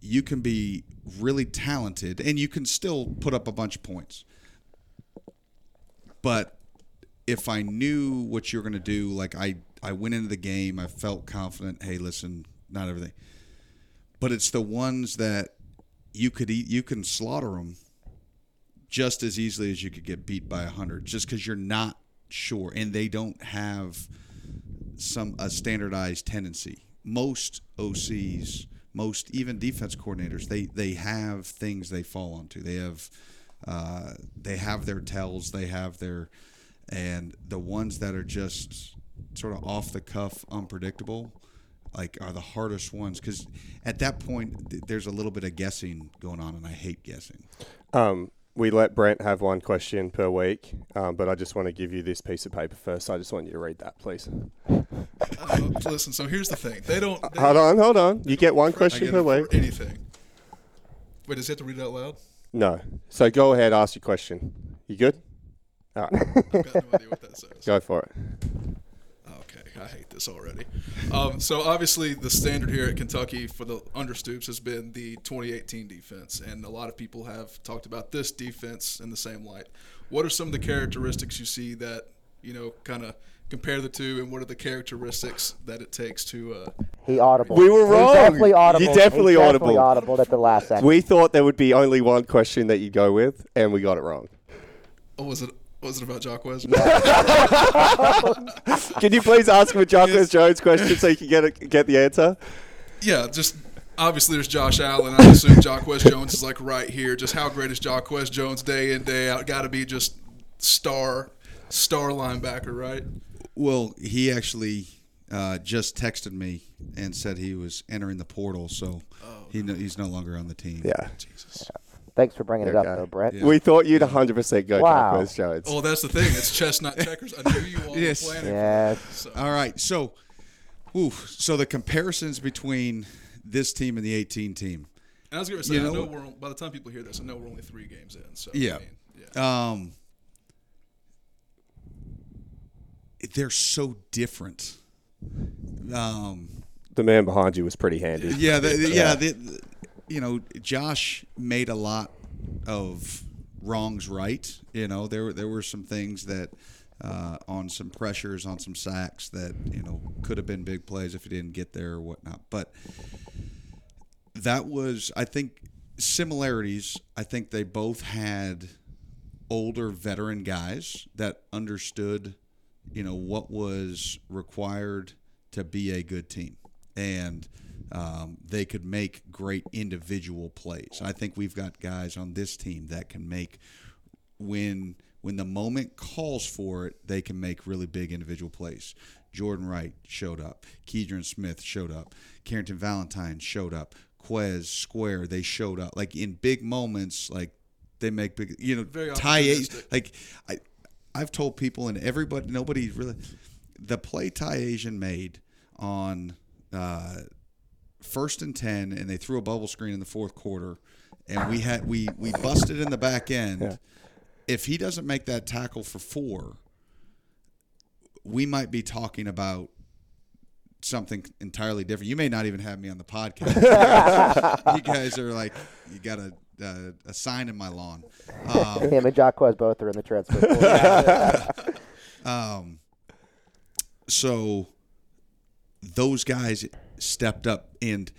you can be really talented and you can still put up a bunch of points. But if I knew what you're going to do, like I, I went into the game, I felt confident. Hey, listen, not everything, but it's the ones that you could eat, you can slaughter them just as easily as you could get beat by a hundred, just because you're not sure, and they don't have some a standardized tendency. Most OCs, most even defense coordinators, they they have things they fall onto. They have uh, they have their tells, they have their, and the ones that are just sort of off the cuff, unpredictable, like are the hardest ones because at that point th- there's a little bit of guessing going on, and I hate guessing. Um, we let Brent have one question per week, um, but I just want to give you this piece of paper first. I just want you to read that, please. Uh, listen, so here's the thing. They don't. They Hold on, hold on. You get one question per week. Anything. Wait, does he have to read it out loud? No. So go ahead, ask your question. You good? All right. I've got no idea what that says. go for it. Okay, I hate this already. Um, so obviously, the standard here at Kentucky for the under Stoops has been the 2018 defense, and a lot of people have talked about this defense in the same light. What are some of the characteristics you see that you know kind of compare the two, and what are the characteristics that it takes to? Uh, He audible. We were He wrong. definitely audible. You definitely He audible. Definitely audible at the last second. We thought there would be only one question that you'd go with, and we got it wrong. oh, was it was it about Jacquez? <laughs> Can you please ask him a Jacquez Jones question so you can get it, get the answer? yeah, just. Obviously, there's Josh Allen. I assume Jacquez Jones is like right here. Just how great is Jacquez Jones day in day out? Got to be just star, star linebacker, right? Well, he actually uh, just texted me and said he was entering the portal, so he no, he's no longer on the team. Yeah. Thanks for bringing it up, though, Brett. We thought you'd 100% go Wow. Jacquez Jones. Oh, that's the thing. It's chestnut <laughs> checkers. I knew you all Yes. were planning. Yes. So, All right, so, ooh, so the comparisons between this team and the 18 team. and I was going to say, You I know know we're by the time people hear this, I know we're only three games in. So Yeah. I mean, yeah. Um, they're so different. Um, The man behind you was pretty handy. yeah, the, the- yeah, the, the- <laughs> you know, Josh made a lot of wrongs right. You know, there were- there were some things that uh, on some pressures, on some sacks that you know could have been big plays if he didn't get there or whatnot. But that was, I think, similarities. I think they both had older veteran guys that understood, you know, what was required to be a good team, and um, they could make great individual plays. I think we've got guys on this team that can make when when the moment calls for it, they can make really big individual plays. Jordan Wright showed up. Keidron Smith showed up. Carrington Valentine showed up. Quez Square they showed up. Like in big moments, like they make big. You know, Very Ty opportunistic. like I, I've told people and everybody, nobody really, the play Ty Ajian made on uh, first and ten, and they threw a bubble screen in the fourth quarter, and we had we we busted in the back end. If he doesn't make that tackle for four, we might be talking about something entirely different. You may not even have me on the podcast. <laughs> you guys are like, you got a, a, a sign in my lawn. <laughs> Um, Him and Jacquez both are in the transfer. <laughs> um, so those guys stepped up, and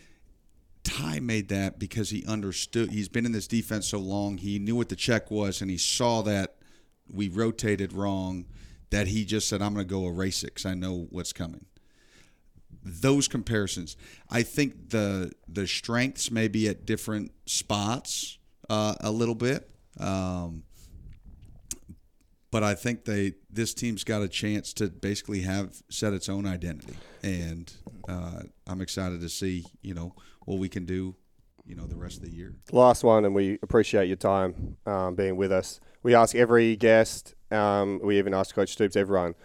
Ty made that because he understood. He's been in this defense so long. He knew what the check was, and he saw that we rotated wrong. That he just said, "I'm going to go erase it because I know what's coming." Those comparisons, I think the the strengths may be at different spots uh, a little bit. Um, but I think they this team's got a chance to basically have set its own identity, and uh, I'm excited to see you know what we can do, you know, the rest of the year. Last one, and we appreciate your time um, being with us. We ask every guest, um, we even ask Coach Stoops, everyone,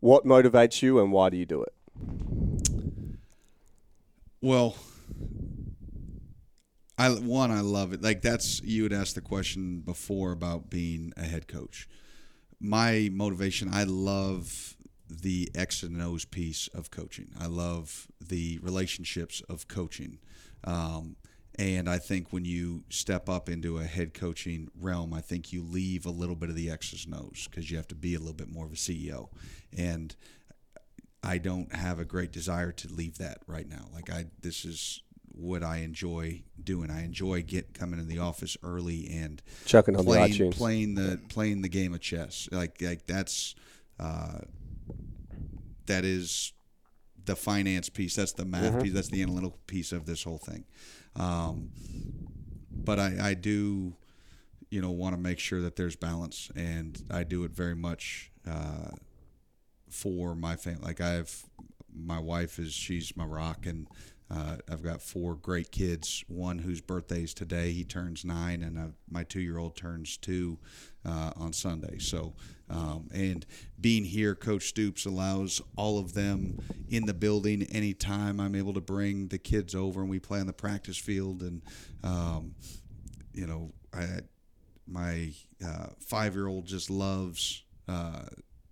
what motivates you and why do you do it? Well, I one I love it. Like that's you had asked the question before about being a head coach. My motivation, I love the X and O's piece of coaching. I love the relationships of coaching, um, And I think when you step up into a head coaching realm, I think you leave a little bit of the X's and O's because you have to be a little bit more of a CEO. And I don't have a great desire to leave that right now. Like I, this is what I enjoy doing. I enjoy get coming in the office early and Chucking on the playing, iTunes. playing the playing the game of chess. Like like that's uh, that is the finance piece. That's the math Mm-hmm. piece. That's the analytical piece of this whole thing. Um, but I, I do, you know, want to make sure that there's balance, and I do it very much uh, for my family. Like I have, my wife is she's my rock, and uh, I've got four great kids. One whose birthday is today; he turns nine, and uh, my two-year-old turns two uh, on Sunday. So, um, and being here, Coach Stoops allows all of them in the building anytime I'm able to bring the kids over, and we play on the practice field, and um, you know, I my uh, five year old just loves, uh,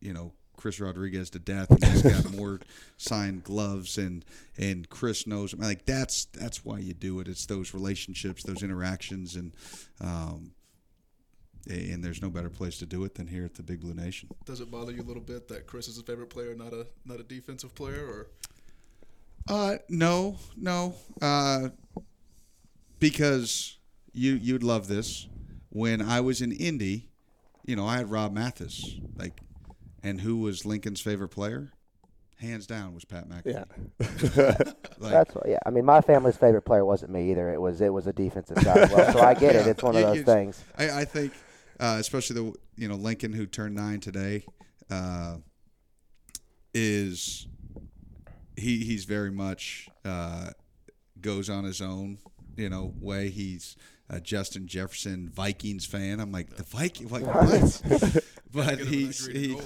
you know, Chris Rodriguez to death. And he's got <laughs> more signed gloves, and and Chris knows. him. Like that's that's why you do it. It's those relationships, those interactions, and um, and there's no better place to do it than here at the Big Blue Nation. Does it bother you a little bit that Chris is his favorite player, not a not a defensive player, or Uh, no, no. Uh, because you you'd love this. When I was in Indy, you know, I had Rob Mathis, like, and who was Lincoln's favorite player? Hands down was Pat McAfee. Yeah. <laughs> Like, That's what, yeah. I mean, my family's favorite player wasn't me either. It was it was a defensive guy. well, so I get it. It's one of those things. I, I think, uh, especially the you know Lincoln who turned nine today, uh, is he he's very much uh, goes on his own you know way. He's a Justin Jefferson Vikings fan. I'm like the Viking like <laughs> what? <laughs> but he's he,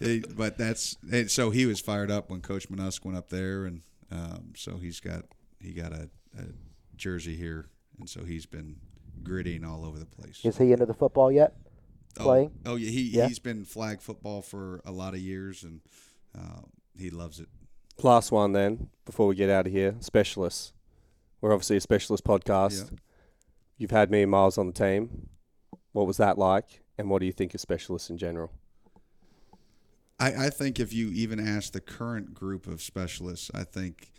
he, but that's and so he was fired up when Coach Manusk went up there, and um, so he's got he got a, a jersey here, and so he's been gritting all over the place. Is he into the football yet? Playing? Oh, oh yeah, he Yeah. he's been flag football for a lot of years, and uh, he loves it. Last one then, before we get out of here. Specialists. We're obviously a specialist podcast. Yeah. You've had me and Miles on the team. What was that like? And what do you think of specialists in general? I, I think if you even ask the current group of specialists, I think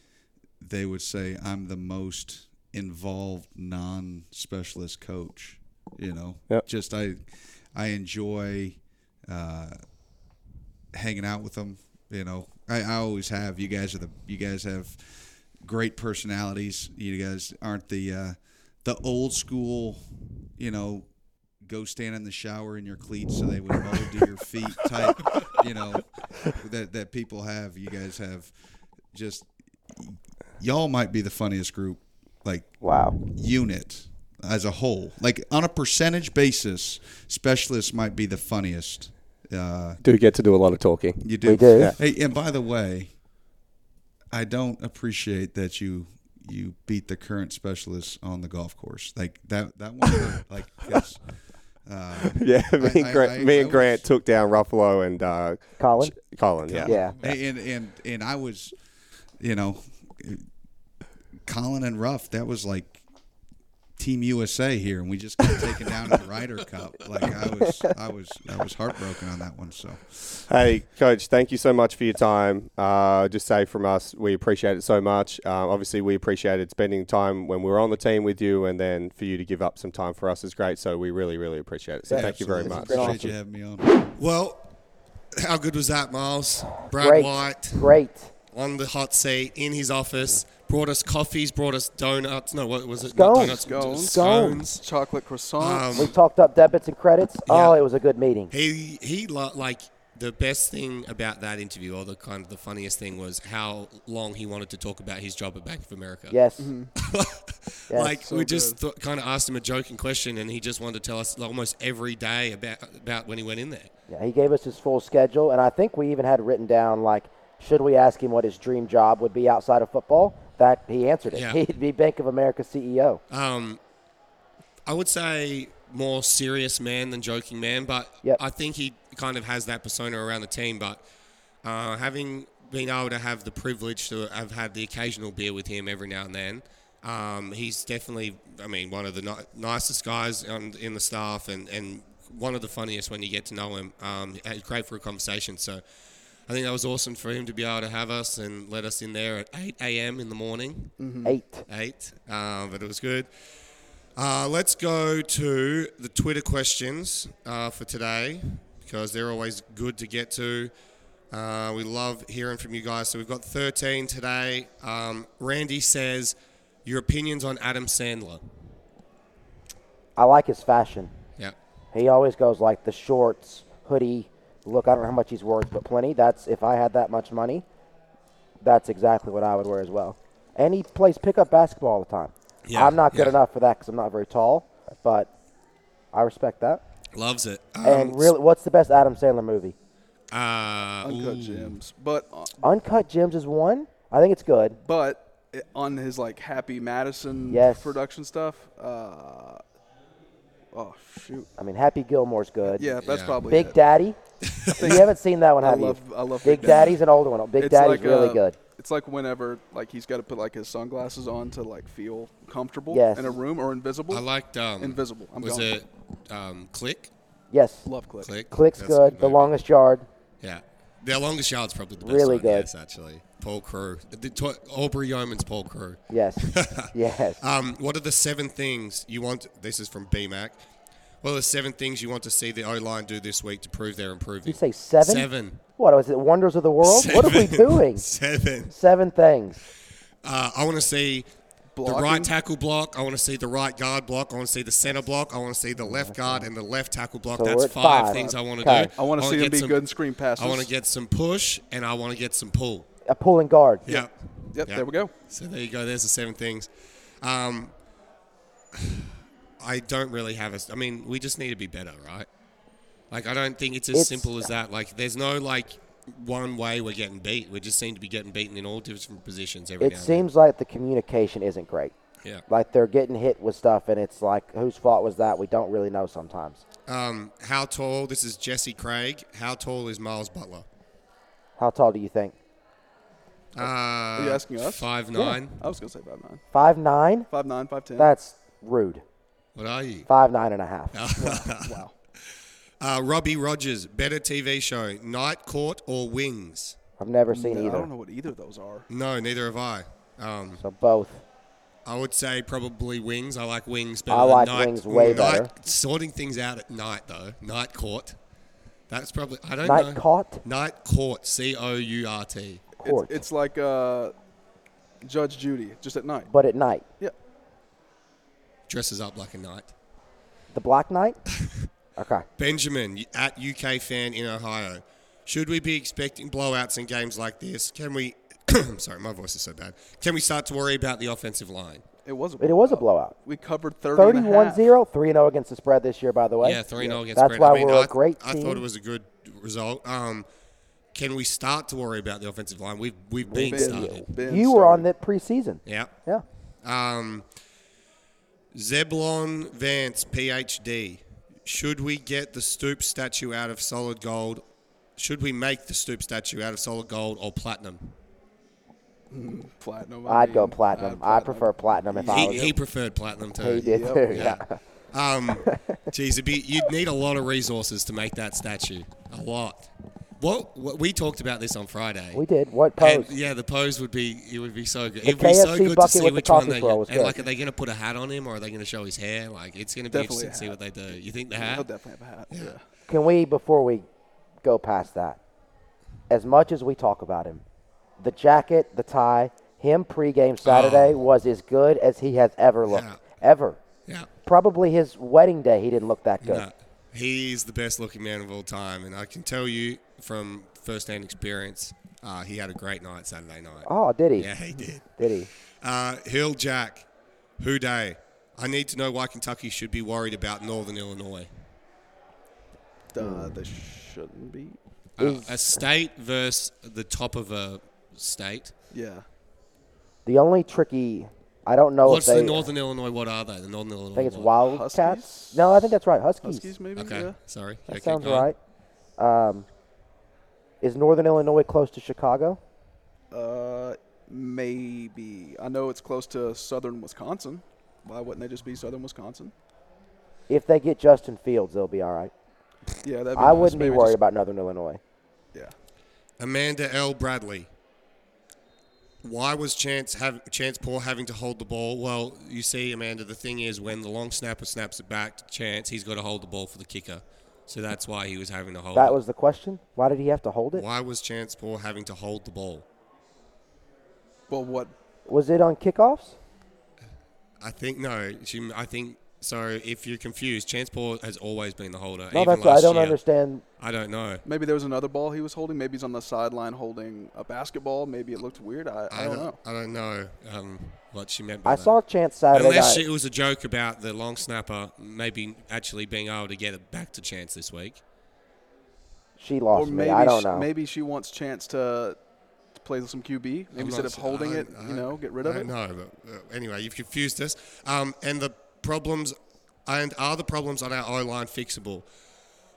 they would say I'm the most involved non-specialist coach. You know, Yep. just I I enjoy uh, hanging out with them. You know, I, I always have. You guys are the you guys have great personalities. You guys aren't the uh, the old school. You know, go stand in the shower in your cleats so they would mold to your feet <laughs> type. You know, that that people have. You guys have just y'all might be the funniest group like Wow. unit as a whole. Like on a percentage basis, specialists might be the funniest. Uh, Do get to do a lot of talking. you do. We do. Yeah. Hey, and by the way, I don't appreciate that you you beat the current specialists on the golf course. Like that that one hurt. <laughs> like 'cause, uh, Yeah, me, I- and Grant, I- me and Grant was- took down Ruffolo and uh, Colin? Colin. Yeah. Yeah. and and and I was, you know, Colin and Ruff. That was like Team USA here, and we just got taken down in the Ryder Cup. Like I was, I was, I was heartbroken on that one. So Hey, Coach, thank you so much for your time. Uh, just say from us, we appreciate it so much. Uh, obviously, we appreciated spending time when we were on the team with you, and then for you to give up some time for us is great. So we really, really appreciate it. So thank you very much. Appreciate you having me on. Well, how good was that, Miles? Brad Great. White Great. on the hot seat in his office. Brought us coffees, brought us donuts. No, what was it? Not Scones. Donuts, Scones. Scones. chocolate croissants? Um, We talked up debits and credits. Oh, it was a good meeting. He he lo- like the best thing about that interview, or the kind of the funniest thing, was how long he wanted to talk about his job at Bank of America. Yes. <laughs> Yes. like So we just th- kind of asked him a joking question, and he just wanted to tell us almost every day about about when he went in there. Yeah, he gave us his full schedule, and I think we even had written down like, should we ask him what his dream job would be outside of football? That he answered it. Yeah. <laughs> He'd be Bank of America CEO. Um, I would say more serious man than joking man, but Yep. I think he kind of has that persona around the team. But uh, having been able to have the privilege to have had the occasional beer with him every now and then, Um, he's definitely, I mean, one of the ni- nicest guys on, in the staff, and, and one of the funniest when you get to know him. Um, great for a conversation. So I think that was awesome for him to be able to have us and let us in there at 8 a.m. in the morning. Eight. Eight, uh, but it was good. Uh, let's go to the Twitter questions uh, for today because they're always good to get to. Uh, we love hearing from you guys. So we've got 13 today. Um, Randy says, Your opinions on Adam Sandler? I like his fashion. Yeah. He always goes like the shorts, hoodie. Look, I don't know how much he's worth, but plenty. That's if I had that much money, that's exactly what I would wear as well. And he plays pickup basketball all the time. Yeah, I'm not good yeah. enough for that because I'm not very tall, but I respect that. Loves it. Um, and really, what's the best Adam Sandler movie? uh, Uncut ooh. Gems, but uh, Uncut Gems is one. I think it's good. but on his like Happy Madison Yes. production stuff. Uh, oh shoot, I mean, Happy Gilmore's good. yeah, that's Yeah. probably Big it. Daddy. <laughs> you haven't seen that one, I have love you? I love Big Daddy's an older one. Big It's Daddy's like, really uh, good. It's like whenever like he's got to put like his sunglasses on to like feel comfortable Yes. in a room or invisible. I liked. Um, Invisible. I'm was going. it um, Click? Yes. Love click. Click. Click's That's a good. The movie. Longest Yard. Yeah. The longest yard's probably the best Really good. Yes, actually. Paul Crewe. The, to, Aubrey Yeoman's Paul Crewe. Yes. <laughs> yes. Um, what are the seven things you want? This is from BMAC. What are the seven things you want to see the O line do this week to prove they're improving? you say seven? Seven. What was it? Wonders of the world? What are we doing? <laughs> Seven. Seven things. Uh, I want to see the right tackle block. I want to see the right guard block. I want to see the center block. I want to see the left guard and the left tackle block. So That's five, five. things I want to Okay. do. I want to see him get be some- good in screen passes. I want to get some push and I want to get some pull. A pulling guard. Yep. Yep, Yep. there we go. So there you go. There's the seven things. Um, <sighs> I don't really have a. I mean, we just need to be better, right? Like, I don't think it's as It's- simple as that. Like, there's no like one way we're getting beat. We just seem to be getting beaten in all different positions every It now seems like the communication isn't great. and then. Like they're getting hit with stuff, and it's like, whose fault was that? We don't really know sometimes. Um, how tall? This is Jesse Craig. How tall is Miles Butler? How tall do you think? Uh, Are you asking us? Five nine. I was gonna say five nine. Five nine? Five nine, five ten. That's rude. What are you? Five nine and a half. wow. Uh, Robbie Rogers. Better TV show: Night Court or Wings? I've never seen No, I don't know what either of those are. No, neither have I. Um, So both. I would say probably wings. I like wings better I than like night. wings way night, better. Sorting things out at night though. Night court. That's probably I don't Night know. caught Night court. Night C O U R T. court, It's, it's like uh, Judge Judy, just at night. but at night. Yeah. Dresses up like a knight. The Black Knight. <laughs> okay. Benjamin at UK fan in Ohio. Should we be expecting blowouts in games like this? Can we? <coughs> sorry, my voice is so bad. Can we start to worry about the offensive line? It was. A It was a blowout. We covered 30 and 31-0, 3-0 against the spread this year, by the way. Yeah, three 0 against. That's Brent. why I mean, we're I, a great I team. thought it was a good result. Um, can we start to worry about the offensive line? We've we've been, been- started. been you were on started. that preseason. Yeah. Yeah. Um, Zeblon Vance, PhD. Should we get the Stoop statue out of solid gold? Should we make the Stoop statue out of solid gold or platinum? Platinum. I I'd go platinum. I'd I prefer platinum if I He, was. he preferred platinum too. He did Yep. too. Yeah. Yeah. Um, <laughs> geez, it'd be, you'd need a lot of resources to make that statue. A lot. What, what we talked about this on Friday. We did. What And, pose? yeah, the pose would be it would be so good. The It'd be so good to see with the which one they swirl get. And good. like, are they going to put a hat on him or are they going to show his hair? Like, it's going to be Definitely interesting to see what they do. You think the hat? He'll definitely have a hat. Yeah. Can we, before we go past that, as much as we talk about him, the jacket, the tie, him pregame oh. Saturday was as good as he has ever looked. Oh. Yeah. Ever. Yeah. Probably his wedding day, he didn't look that good. No, he's the best looking man of all time, and I can tell you from first-hand experience, uh, he had a great night Saturday night. Oh, did he? Yeah, he did. Did he? Uh, Hill Jack, who day? I need to know why Kentucky should be worried about Northern Illinois. Uh, they shouldn't be. Uh, a state versus the top of a state. Yeah. The only tricky, I don't know What's if they. the Northern Illinois? What are they? The Northern Illinois. I think it's what? Wildcats. Huskies? No, I think that's right. Huskies. Huskies, maybe. Okay, Yeah. sorry. That Okay, sounds right. Um, is Northern Illinois close to Chicago? Uh, maybe. I know it's close to southern Wisconsin. Why wouldn't they just be southern Wisconsin? If they get Justin Fields, they'll be all right. Yeah, that'd be I nice. wouldn't be Maybe worried just- about Northern Illinois. Yeah. Amanda L. Bradley. Why was Chance have Chance Paul having to hold the ball? Well, you see, Amanda, the thing is when the long snapper snaps it back to Chance, he's got to hold the ball for the kicker. So that's why he was having to hold That it. was the question. Why did he have to hold it? why was Chance Paul having to hold the ball? Well, what? Was it on kickoffs? I think no. She, I think so. If you're confused, Chance Paul has always been the holder. No, even that's what I don't year. understand. I don't know. Maybe there was another ball he was holding. Maybe he's on the sideline holding a basketball. Maybe it looked weird. I, I, I don't don't, know. I don't know um, what she meant by I that. saw Chance Saturday Unless night. it was a joke about the long snapper maybe actually being able to get it back to Chance this week. She lost Or lost maybe me. I don't she, know. maybe she wants Chance to, to play some QB. Maybe I'm instead not of holding I- it, I- you know, get rid of I it. don't know, but uh, anyway, you've confused us. Um, and the problems, and are the problems on our O line fixable?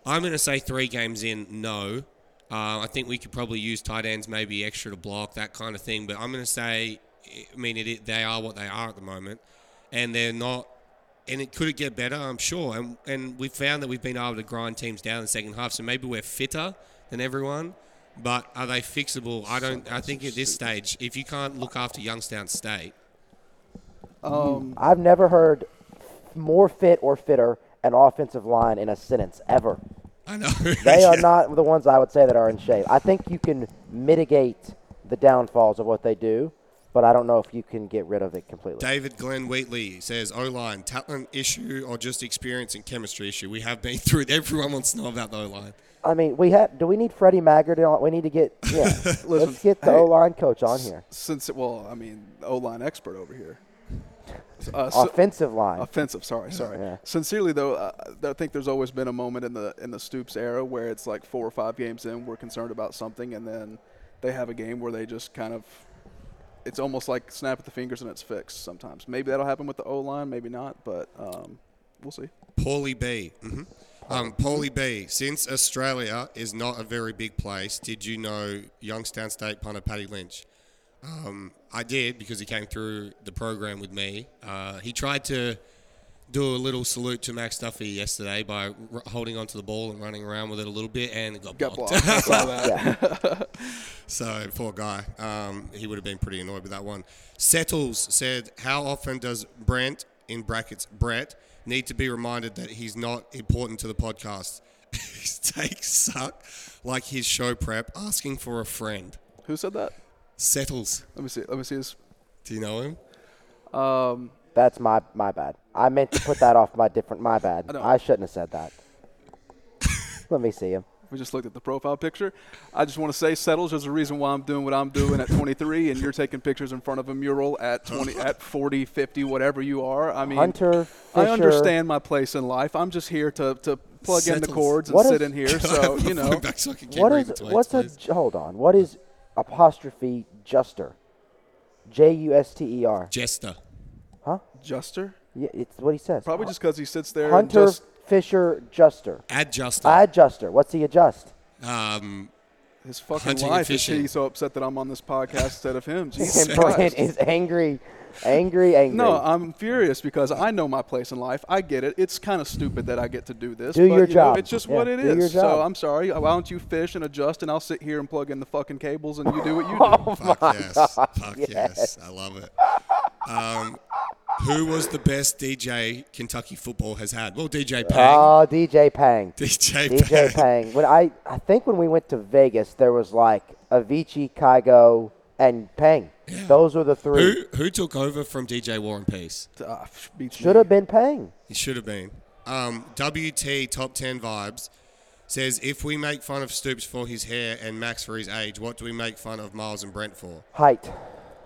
I'm going to say three games in, no. Uh, I think we could probably use tight ends, maybe extra to block that kind of thing. But I'm going to say, I mean, it, it, they are what they are at the moment, and they're not. And it could it get better? I'm sure. And and we found that we've been able to grind teams down in the second half. So maybe we're fitter than everyone. But are they fixable? I don't. I think at this stage, if you can't look after Youngstown State, Um, I've never heard more fit or fitter an offensive line in a sentence ever. I know <laughs> They are Yeah. not the ones I would say that are in shape. I think you can mitigate the downfalls of what they do, but I don't know if you can get rid of it completely. David Glenn Wheatley says O line talent issue or just experience and chemistry issue. We have been <laughs> through it. Everyone wants to know about the O line. I mean, we have. Do we need Freddie Maggard? On? We need to get. Yeah, <laughs> let's get the hey, O line coach on here. Since well, I mean, O line expert over here. Uh, so- Offensive line. Offensive. Sorry, sorry. Yeah. Sincerely though, uh, I think there's always been a moment in the in the Stoops era where it's like four or five games in, we're concerned about something, and then they have a game where they just kind of. It's almost like snap at the fingers and it's fixed. Sometimes maybe that'll happen with the O line, maybe not, but um, we'll see. Paulie B. hmm Um, Paulie B. Since Australia is not a very big place, did you know Youngstown State punter Paddy Lynch? Um, I did because he came through the program with me. Uh, he tried to do a little salute to Max Duffy yesterday by r- holding onto the ball and running around with it a little bit, and it got, Got blocked. blocked. <laughs> <laughs> So poor guy. Um, he would have been pretty annoyed with that one. Settles said, "How often does Brent in brackets Brett need to be reminded that he's not important to the podcast? <laughs> his takes suck, like his show prep. Asking for a friend. Who said that? Settles. Let me see. Let me see his. Do you know him? Um, That's my my bad. I meant to put that off my different. My bad. I know. I shouldn't have said that. Let me see him. we just looked at the profile picture. I just want to say, settles. There's a reason why I'm doing what I'm doing at 23, and you're taking pictures in front of a mural at 20, at 40, 50, whatever you are. I mean, Hunter I Fisher- understand my place in life. I'm just here to, to plug in the Settles. cords and What sit is- in here. <laughs> So you know, Back so I can keep What reading is the tweets, what's a hold on? What is apostrophe Juster? J U S T E R. Jester. Huh? Juster. Yeah, it's what he says. Probably just because he sits there Hunter and just Fisher Juster. Adjuster. Adjuster. What's he adjust? um, his fucking Hunting and life is he so upset that I'm on this podcast instead of him. <laughs> Jesus And Brent is angry, angry, angry. No, I'm furious because I know my place in life. I get it. It's kind of stupid that I get to do this. Do but, your you know, job. it's just Yeah, what it do your is. So. I'm sorry. Why don't you fish and adjust, and I'll sit here and plug in the fucking cables, and you do what you <laughs> do. Oh Fuck yes. Fuck yes. I love it. Um, who was the best DJ Kentucky football has had? Well, DJ Pang. Oh, DJ Pang. <laughs> DJ, DJ Pang. Pang. When I, I think when we went to Vegas, there was like Avicii, Kygo, and Pang. Those were the three. Who who took over from DJ War and Peace? Beats Should have been Pang. He should have been. Um, WT Top 10 Vibes says if we make fun of Stoops for his hair and Max for his age, what do we make fun of Miles and Brent for? Height.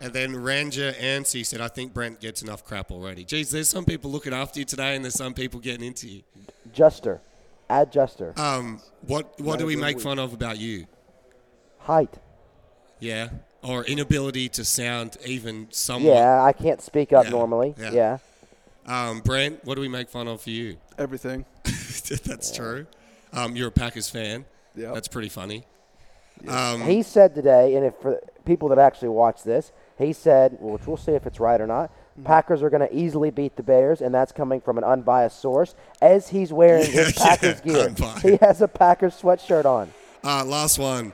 And then Ranger Ansi said, I think Brent gets enough crap already. Geez, there's some people looking after you today and there's some people getting into you. Juster. Adjuster. Um, what what do we make fun of about you? Height. Yeah? Or inability to sound even somewhat. Yeah, I can't speak up Yeah, normally. yeah. Yeah. Um, Brent, what do we make fun of for you? everything. <laughs> That's true. Um, you're a Packers fan. Yeah. That's pretty funny. Um, He said today, and if for people that actually watch this, He said, which we'll see if it's right or not. Mm-hmm. Packers are going to easily beat the Bears, and that's coming from an unbiased source. As he's wearing his <laughs> Packers yeah, gear, unbiased. he has a Packers sweatshirt on. Uh, last one.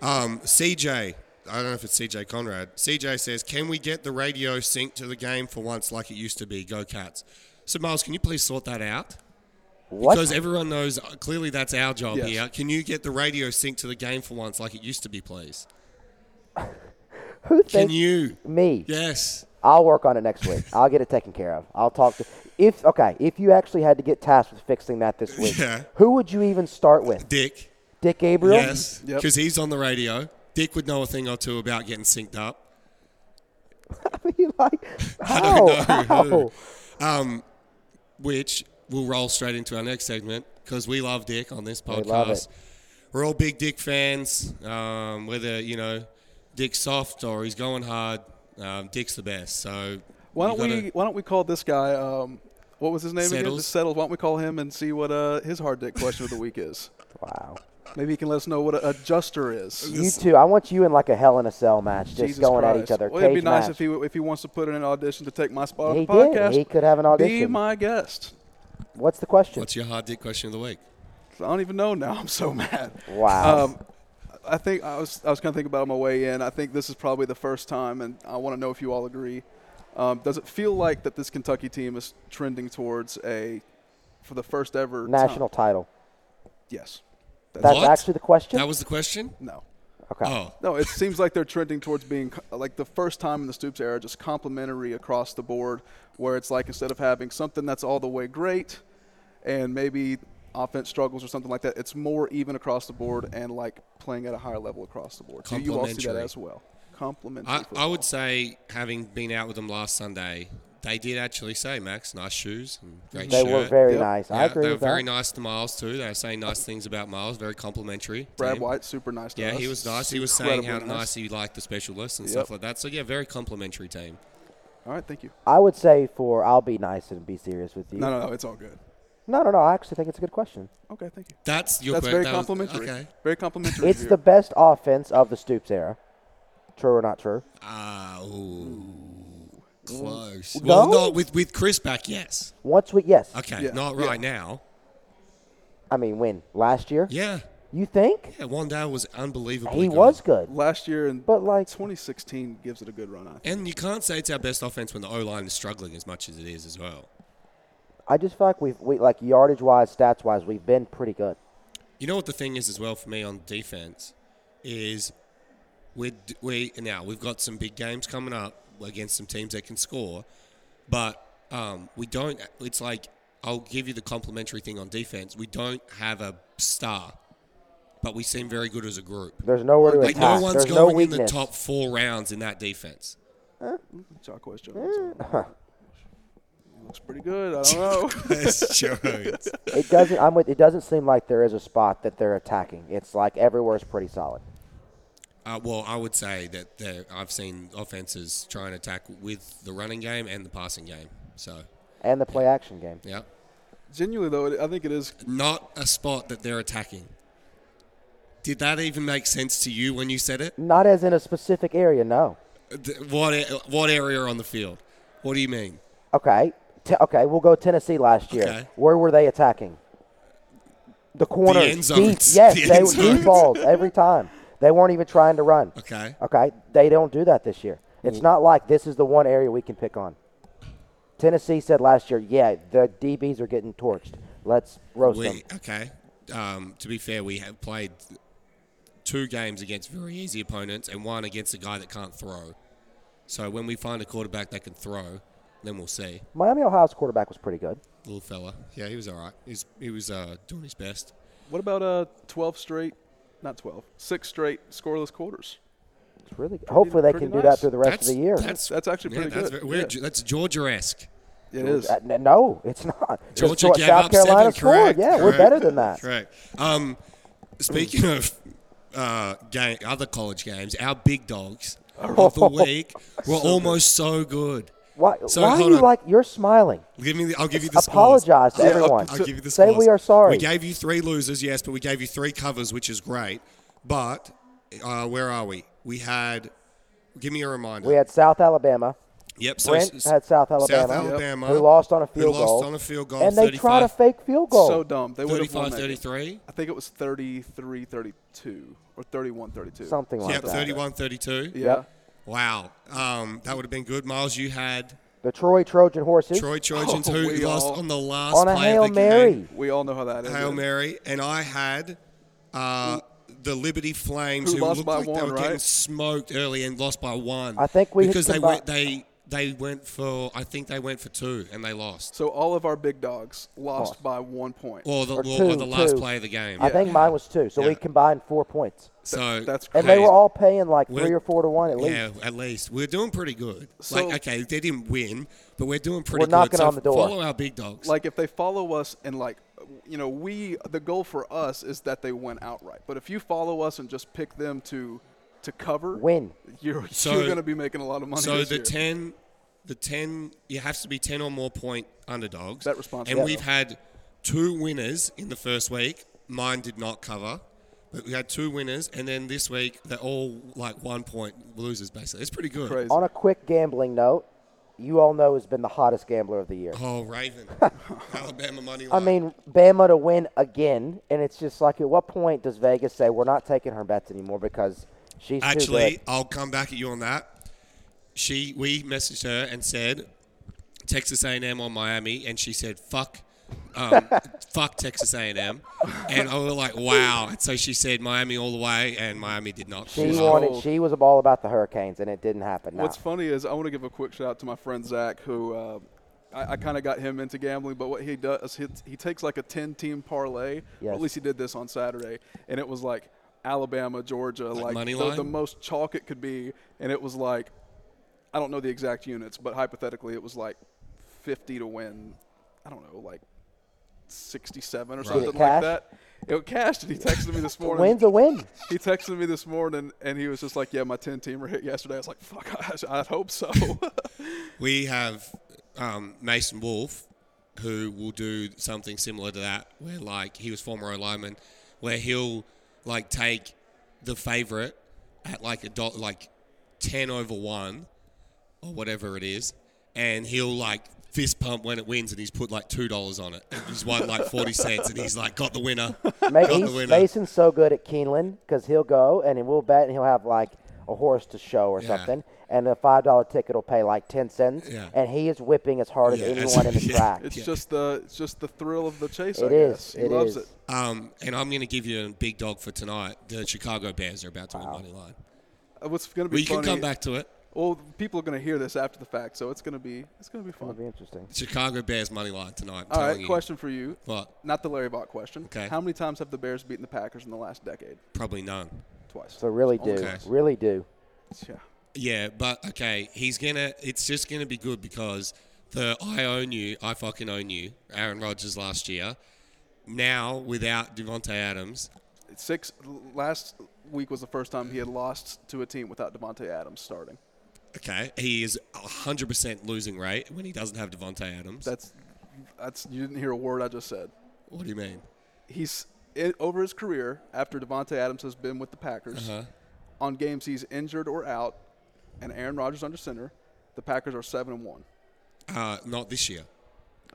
Um, CJ. I don't know if it's CJ Conrad. CJ says, "Can we get the radio synced to the game for once, like it used to be? Go Cats!" So Miles, can you please sort that out? What? Because everyone knows uh, clearly that's our job Yes. here. Can you get the radio synced to the game for once, like it used to be, please? <laughs> Who Can thinks you? me? Yes. I'll work on it next week. I'll get it taken care of. I'll talk to if okay. If you actually had to get tasked with fixing that this week, <laughs> Yeah. who would you even start with? Dick. Dick Gabriel. Yes. Yep. Because he's on the radio. Dick would know a thing or two about getting synced up. <laughs> I mean, like <laughs> I don't know. How? Um, which we'll roll straight into our next segment because we love Dick on this podcast. love it. We're all big Dick fans. Um, whether you know Dick's soft or he's going hard, um, Dick's the best. So Why don't gotta- we? Why don't we call this guy? Um, what was his name again? Settles. Just Settles. Why don't we call him and see what uh, his hard dick question of the week is? <laughs> Wow. Maybe he can let us know what a adjuster is. You two, I want you in like a Hell in a Cell match, just Jesus going at each other. Well, it'd be Cage nice match. if he if he wants to put in an audition to take my spot He on the did. podcast. He could have an Be audition. my guest. What's the question? What's your hard Dick question of the week? I don't even know now. <laughs> I'm so mad. Wow. Um, I think I was I was kind of thinking about it on my way in. I think this is probably the first time, and I want to know if you all agree. Um, does it feel like that this Kentucky team is trending towards a, for the first ever time- National title. Yes. That's What? actually the question. That was the question. No. okay. Oh, No, it seems like they're trending towards being like the first time in the Stoops era, just complementary across the board, where it's like instead of having something that's all the way great and maybe offense struggles or something like that, it's more even across the board and like playing at a higher level across the board. Do you all see that Complementary. as well? Complimentary. I, I would say, having been out with them last Sunday, they did actually say, Max, nice shoes and great They shirt. were very Yep. nice. I Yeah, agree they were with very that. nice to Miles too. They were saying nice things about Miles. Very complimentary. Brad team. White, super nice. To Yeah, us. he was nice. He was saying how Incredibly nice he liked the specialists and Yep. stuff like that. So yeah, very complimentary team. All right, thank you. I would say for I'll be nice and be serious with you. No, no, no, it's all good. no, no, no, I actually think it's a good question. Okay, thank you. That's your. That's que- very that was- complimentary. okay. Very complimentary. It's of you. the best offense of the Stoops era. True or not true? Ah, ooh, close. No? Well, not with with Chris back. Yes. Once we yes. Okay, Yeah, not yeah. right now. I mean, when last year? Yeah. You think Yeah, Wan'Dale was unbelievably he good. was good? last year and But like, 2016 gives it a good run. I think. And you can't say it's our best offense when the O line is struggling as much as it is as well. I just feel like we've we like yardage wise, stats wise, we've been pretty good. You know what the thing is as well for me on defense is we we now we've got some big games coming up against some teams that can score, but um, we don't. It's like I'll give you the complimentary thing on defense. We don't have a star, but we seem very good as a group. There's nowhere to Like attack. no one's There's no going in the top four rounds in that defense. Jacquez Jones. He looks pretty good. I don't <laughs> know. <laughs> It doesn't. I'm with. It doesn't seem like there is a spot that they're attacking. It's like everywhere is pretty solid. Uh, well, I would say that there- I've seen offenses try and attack with the running game and the passing game. So, And the play action game. yeah. Genuinely though, I think it is. not a spot that they're attacking. Did that even make sense to you when you said it? Not as in a specific area. No. What what area on the field? What do you mean? Okay. T- okay. We'll go Tennessee last year. Okay. Where were they attacking? The corners. end deep. Yes, <laughs> The they were deep balls every time. They weren't even trying to run. Okay. Okay. They don't do that this year. It's not like this is the one area we can pick on. Tennessee said last year, yeah, the DBs are getting torched. Let's roast them. Okay. Um, to be fair, we have played two games against very easy opponents and one against a guy that can't throw. So when we find a quarterback that can throw, then we'll see. Miami Ohio's quarterback was pretty good. Little fella. Yeah, he was all right. He was, he was uh, doing his best. What about uh 12 straight? Not 12. Six straight scoreless quarters. It's really good. Hopefully they pretty can do nice. that through the rest That's, of the year. That's, That's actually yeah, pretty that's good. Very, Yeah. That's Georgia-esque. It is. Uh, no, it's not. Georgia Geor- gave South up Carolina seven, scored. correct, Yeah, we're better than that. Correct. Um, speaking of uh, game, other college games, our big dogs of the <laughs> week were almost so good. Why, So, why are you on. like you're smiling? Give me. The, I'll give you the Apologize scores. to everyone. I'll, I'll give you the Say scores. we are sorry. We gave you three losers, yes, but we gave you three covers, which is great. But uh, where are we? We had Give me a reminder. We had South Alabama. Yep. So Brent s- had South Alabama, South Alabama, who lost on a field who lost goal, on a field goal. and they tried a fake field goal. So dumb. They would have won 35 33. I think it was 33 32 or 31 32. Something like Yep, that. 31 32. Yeah. Yep. Wow. Um, that would have been good. Miles, you had The Troy Trojan horses Troy Trojans Oh, who lost all- on the last on a play hail of the mary. game. We all know how that is. Hail Mary. And I had uh, the Liberty Flames Who who, lost looked by like they one, were getting smoked early and lost by one. I think we because they combi- went they they went for I think they went for two and they lost. So all of our big dogs lost Lost. by one point. Or the Or or, two, the last two. play of the game. I think mine was two. So we Yeah. combined four points, So That's and crazy. they were all paying like We're- three or four to one at least. Yeah, at least we're doing pretty good. So- like, okay, they didn't win, but we're doing pretty We're knocking good. So on the door. Follow our big dogs. like if they follow us and like you know we the goal for us is that they win outright. But if you follow us and just pick them to to cover, Win. you're So- you're going to be making a lot of money. so this the year. ten, the ten, you have to be ten or more point underdogs. That responsible. And Yeah. we've had two winners in the first week. Mine did not cover, but we had two winners, and then this week they're all like one point losers. Basically, it's pretty good. Crazy. On a quick gambling note, you all know has been the hottest gambler of the year. Oh, Raven, <laughs> Alabama money I mean, Bama to win again, and it's just like, at what point does Vegas say we're not taking her bets anymore because she's too Actually, good? I'll come back at you on that. She, we messaged her and said, Texas A&M on Miami, and she said, "Fuck, um, <laughs> fuck Texas A&M," and I was like, "Wow!" And so she said Miami all the way, and Miami did not. She pull wanted. She was all about the Hurricanes, and it didn't happen. No. What's funny is I want to give a quick shout out to my friend Zach, who uh, I, I kind of got him into gambling. But what he does, he, he takes like a ten-team parlay. Or Yes. at least he did this on Saturday, and it was like Alabama, Georgia, like, money the, the most chalk it could be, and it was like I don't know the exact units, but hypothetically it was like fifty to win. I don't know, like sixty-seven or something like that. It cashed, and he texted me this <laughs> morning. win's a win. He texted me this morning, and he was just like, "Yeah, my ten teamer hit yesterday." I was like, "Fuck, I, I'd hope so." <laughs> We have um, Mason Wolf, who will do something similar to that, where like he was former O lineman, where he'll like take the favorite at like a dot, like ten over one, or whatever it is, and he'll like fist pump when it wins, and he's put like two dollars on it, and he's won like forty cents, and he's like got the winner, Ma- got the winner. Mason's so good at Keeneland because he'll go and he will bet and he'll have like a horse to show or Yeah. something, and the five dollar ticket will pay like ten cents, Yeah. and he is whipping as hard Yeah, as it's- anyone in the <laughs> yeah. track. it's just the it's just the thrill of the chase. It I is, guess. He it loves is. it. Um, and I'm going to give you a big dog for tonight. The Chicago Bears are about to win money line. Uh, What's going to be We can funny? come back to it. Well, people are going to hear this after the fact, so it's going to be it's going to be fun. It'll be interesting. Chicago Bears money line tonight. I'm All right, telling you. question for you. What? Not the Larry Vaught question. Okay. How many times have the Bears beaten the Packers in the last decade? Probably none. Twice. So really do, Okay. really do. <laughs> yeah. Yeah, but okay, he's gonna. It's just gonna be good because the I own you, I fucking own you. Aaron Rodgers last year. Now without Davante Adams, Six last week was the first time he had lost to a team without Davante Adams starting. okay, he is hundred percent losing rate when he doesn't have Davante Adams. That's that's you didn't hear a word I just said. what do you mean? He's over his career after Davante Adams has been with the Packers Uh-huh. on games he's injured or out, and Aaron Rodgers under center. The Packers are seven and one. Uh, not this year.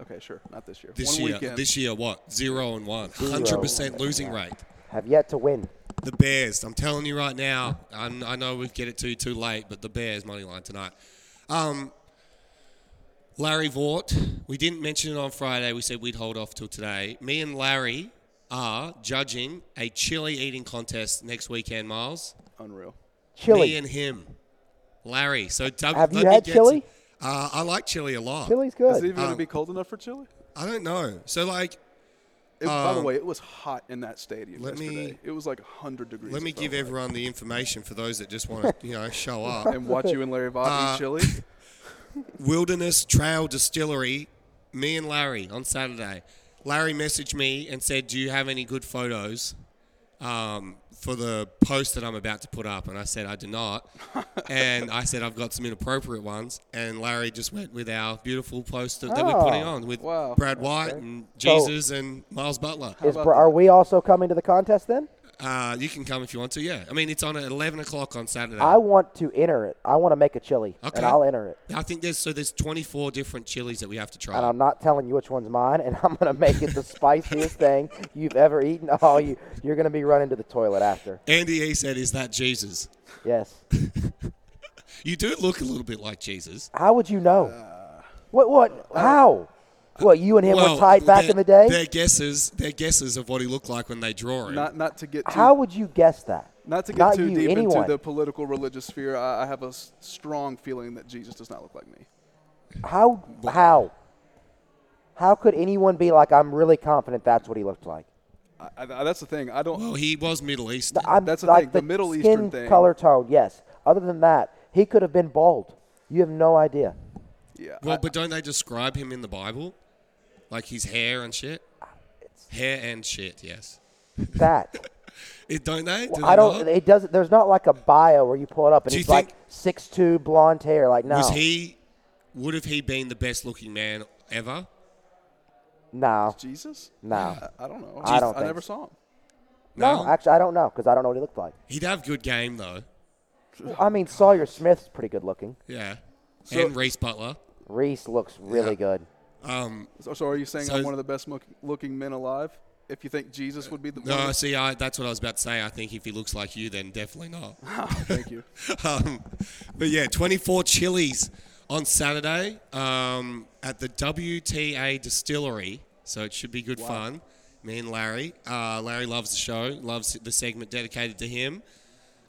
Okay, sure, not this year. This one year, weekend. this year, what? Zero and one. Hundred percent losing rate. Have yet to win. The Bears. I'm telling you right now. I, I know we get it to you too late, but the Bears money line tonight. Um, Larry Vaught. We didn't mention it on Friday. We said we'd hold off till today. Me and Larry are judging a chili eating contest next weekend. Miles. Unreal. Chili. Me and him. Larry. So Doug, Have you had chili? to- uh, I like chili a lot. Chili's good. Is it even going Um, to be cold enough for chili? I don't know. So like, It, by the um, way, it was hot in that stadium let me- it was like 100 degrees. let me give like. everyone the information for those that just want to, you know, show <laughs> up. and watch you and Larry Vaught Uh, eat chili. <laughs> Wilderness Trail Distillery, me and Larry on Saturday. Larry messaged me and said, "Do you have any good photos um, for the post that I'm about to put up?" And I said, "I do not." <laughs> and I said, "I've got some inappropriate ones." And Larry just went with our beautiful post that, that we're putting Oh, on with wow. Brad White and So- Jesus and Miles Butler. Is, are we also coming to the contest then? Uh, you can come if you want to. Yeah, I mean it's on at eleven o'clock on Saturday. I want to enter it. I want to make a chili, Okay. and I'll enter it. I think there's so there's 24 different chilies that we have to try. And I'm not telling you which one's mine, and <laughs> I'm gonna make it the spiciest thing you've ever eaten. <laughs> Oh, you you're gonna be running to the toilet after. Andy A said, "Is that Jesus?" Yes. <laughs> You do look a little bit like Jesus. How would you know? what? What? How? What? You and him well, were tight back they're- in the day. They're guesses. They're guesses of what he looked like when they draw him. Not not to get too, How would you guess that? not to get not too you, deep anyone. into the political religious sphere. I, I have a s- strong feeling that Jesus does not look like me. How? How? How could anyone be like? I'm really confident that's what he looked like. I, I, that's the thing. I don't. well, he was Middle Eastern. I'm, That's the like thing, the Middle skin Eastern thing. color tone. Yes. Other than that, he could have been bald. You have no idea. yeah. well, I- but don't they describe him in the Bible, like his hair and shit? Hair and shit. Yes. <laughs> That. <laughs> It, don't they? Do I they don't. not? It doesn't. There's not like a bio where you pull it up and Do you he's like six two, blonde hair. Like no, Was he? Would have he been the best looking man ever? no, Jesus? no, I, I don't know. I don't I never so. saw him. no. No? Actually, I don't know because I don't know what he looked like. He'd have good game though. I mean, Sawyer Smith's pretty good looking. Yeah. So- and Reese Butler. Reese looks really Yeah. good. Um, So, so are you saying So- I'm one of the best looking men alive? If you think Jesus would be the no, see, I, that's what I was about to say. I think if he looks like you, then definitely not. <laughs> thank you. <laughs> um, but yeah, 24 chilies on Saturday um, at the WTA Distillery. So it should be good fun. Me and Larry. Uh, Larry loves the show, loves the segment dedicated to him.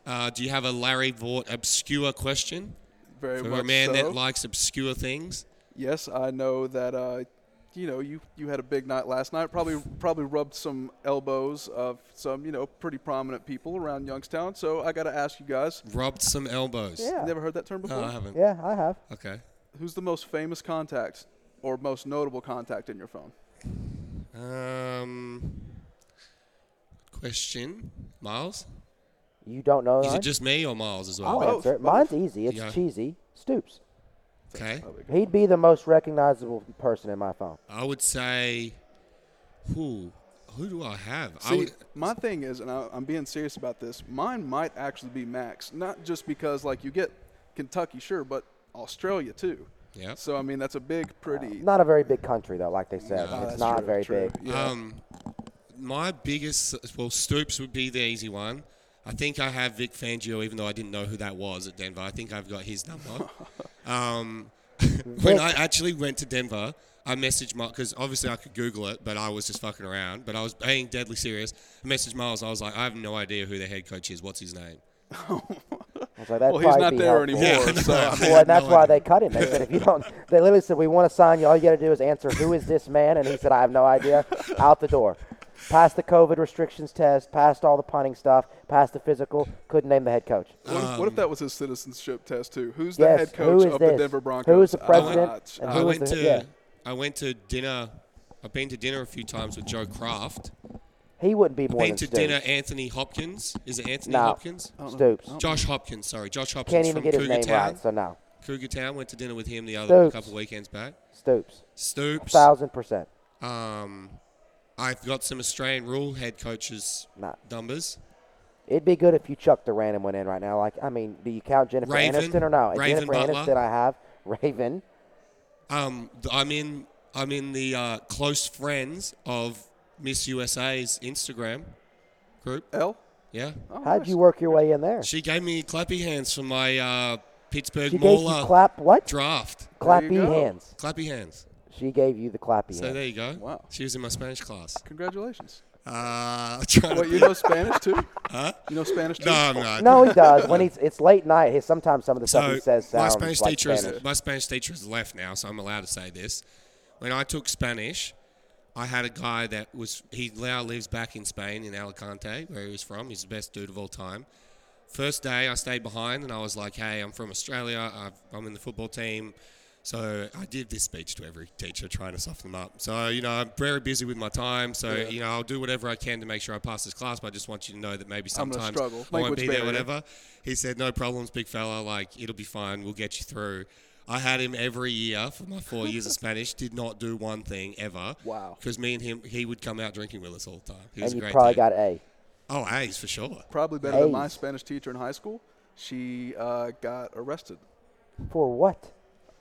Uh, do you have a Larry Vaught obscure question Very for a man so. that likes obscure things? Yes, I know that. Uh, you know, you, you had a big night last night. Probably probably rubbed some elbows of some you know pretty prominent people around Youngstown. So I got to ask you guys. Rubbed some elbows. Yeah. Never heard that term before. No, I haven't. Yeah, I have. Okay. Who's the most famous contact or most notable contact in your phone? Um, question, Miles. You don't know. Is mine? it just me or Miles as well? I'll well? Answer it. both. Mine's easy. It's Yeah. cheesy. Stoops. Okay. He'd be the most recognizable person in my phone. I would say, who? Who do I have? I See, would, my thing is, and I, I'm being serious about this. Mine might actually be Max, not just because like you get Kentucky, sure, but Australia too. Yeah. So I mean, that's a big, pretty. Not a very big country though, like they said. Ah, it's not true, very true. big. Yeah. Um, my biggest, well, Stoops would be the easy one. I think I have Vic Fangio, even though I didn't know who that was at Denver. I think I've got his number. <laughs> um, <laughs> when I actually went to Denver, I messaged Miles because obviously I could Google it, but I was just fucking around. But I was being deadly serious. I messaged Miles. I was like, I have no idea who the head coach is. What's his name? <laughs> I was like, that'd well, he's probably not there helpful. anymore. Yeah, so I I know. mean, Well, and that's no why idea. they cut him. They said if you don't, they literally said we want to sign you. All you got to do is answer who is this man, and he said I have no idea. Out the door. Passed the COVID restrictions test. Passed all the punting stuff. Passed the physical. Couldn't name the head coach. what, if, what if that was his citizenship test too? Who's Yes, the head coach of this? the Denver Broncos? Who is the Ah, president and ah, I who is went the- to yeah. I went to dinner. I've been to dinner a few times with Joe Kraft. He wouldn't be more Been than to Stoops. dinner Anthony Hopkins. Is it Anthony No. Hopkins? Stoops. Josh Hopkins, sorry, Josh Hopkins Can't even from get his Cougar name Town. right, so no. Cougar Town went to dinner with him the other Stoops. couple weekends back. Stoops. Stoops. Thousand percent. Um, I've got some Australian rule head coaches Nah. numbers. It'd be good if you chucked a random one in right now. Like, I mean, do you count Jennifer Raven. Aniston or no? Raven Jennifer Butler. Aniston, I have. <laughs> Raven. Um, I'm in. I'm in the uh, close friends of Miss USA's Instagram group. L. Yeah, Oh, How'd nice. you work your way in there? she gave me clappy hands for my uh, Pittsburgh She gave you Mauler clap what? draft. Clappy hands. Clappy hands. She gave you the clappy So hands. there you go. Wow. She was in my Spanish class. Congratulations. Uh, trying What to you know Spanish too? Huh? You know Spanish too? no, I'm not. No, he does. When he's it's late night, he, sometimes some of the stuff he says my sounds Spanish like teacher Spanish. is my Spanish teacher has left now, so I'm allowed to say this. When I took Spanish, I had a guy that was he now lives back in Spain in Alicante, where he was from. He's the best dude of all time. First day, I stayed behind and I was like, "Hey, I'm from Australia. I've, I'm in the football team." So I did this speech to every teacher, trying to soften them up. So you know, I'm very busy with my time. So you know, I'll do whatever I can to make sure I pass this class. But I just want you to know that maybe sometimes. I won't Language be there, barrier. whatever. He said, "No problems, big fella. Like it'll be fine. We'll get you through." I had him every year for my four years of <laughs> Spanish. Did not do one thing ever. Wow. Because me and him, he would come out drinking with us all the time. He was and a you great probably dude. got A. Oh, A's for sure. Probably better than my Spanish teacher in high school. She uh, got arrested. For what?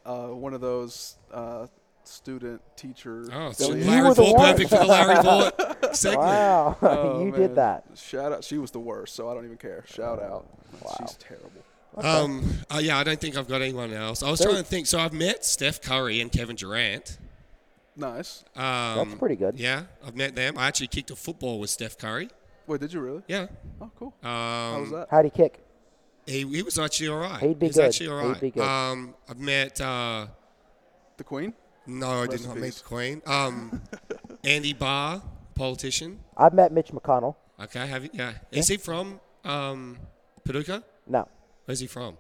Uh, one of those uh, student teacher. Oh, so You Larry were the Ford, one. perfect for the Larry Vaught <laughs> segment. Wow, <laughs> Oh, you man. did that. Shout out. She was the worst, so I don't even care. Shout out. Wow. She's terrible. Um, uh, yeah, I don't think I've got anyone else. I was There- trying to think. So I've met Steph Curry and Kevin Durant. Nice. Um, That's pretty good. Yeah, I've met them. I actually kicked a football with Steph Curry. Wait, did you really? Yeah. Oh, cool. Um, How was that? How'd he kick? He, he was actually all right. He'd be He's good. actually all He'd right. be good. Um, I've met. Uh, The Queen? no, I did in not meet peace. the Queen. Um, <laughs> Andy Barr, politician. I've met Mitch McConnell. Okay, have you? Yeah. Is he from um, Paducah? No, Where's he from?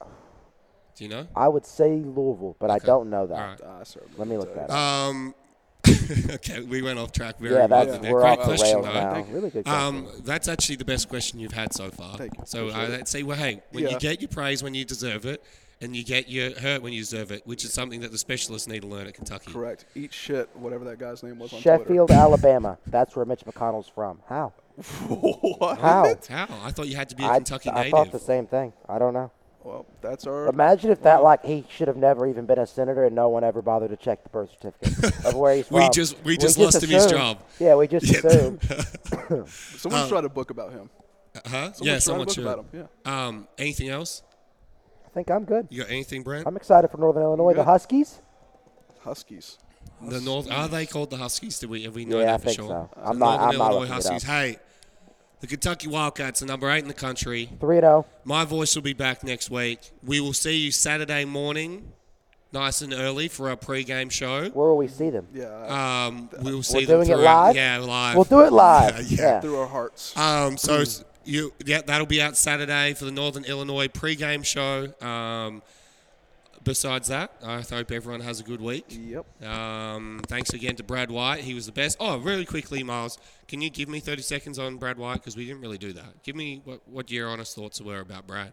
Do you know? I would say Louisville, but I don't know that. All right. Certainly Let me look that up. Um, <laughs> okay, we went off track very Yeah, well. that's there. we're Great off the question, rails though. now. Really good question. Um, that's actually the best question you've had so far. Thank you. So uh, Appreciate let's say, well, hey, when Yeah. you get your praise when you deserve it, and you get your hurt when you deserve it, which is something that the specialists need to learn at Kentucky. Correct. Eat shit, whatever that guy's name was on Sheffield, Alabama. That's where Mitch McConnell's from. How? <laughs> What? How? How? I thought you had to be a I, Kentucky I native. thought the same thing. I don't know. Well, that's our. Imagine if that, like, he should have never even been a senator and no one ever bothered to check the birth certificate of where he's <laughs> from. We just- we just lost him his job. Yeah, we just Yeah. assumed. <laughs> <coughs> Someone um, should write a book about him. huh? Someone Yeah, should write a someone book should. about him. Yeah. Um, anything else? I think I'm good. You got anything, Brent? I'm excited for Northern Illinois. The good. Huskies? Huskies. The North are they called the Huskies? Do we have we know Yeah, that I for think sure? so. I'm not- Northern I'm not Illinois looking it Huskies. Hey, the Kentucky Wildcats are number eight in the country. 3 0. My voice will be back next week. We will see you Saturday morning, nice and early for our pre-game show. Where will we see them? Yeah. Um, we will see We're them doing it throughout- live? Yeah, live. We'll do it live. Yeah. yeah. Through our hearts. Um, so s- you, yeah, that'll be out Saturday for the Northern Illinois pre-game show. Um, besides that, I hope everyone has a good week. Yep. Um, thanks again to Brad White. He was the best. Oh, really quickly, Miles, can you give me 30 seconds on Brad White? Because we didn't really do that. Give me what, what your honest thoughts were about Brad.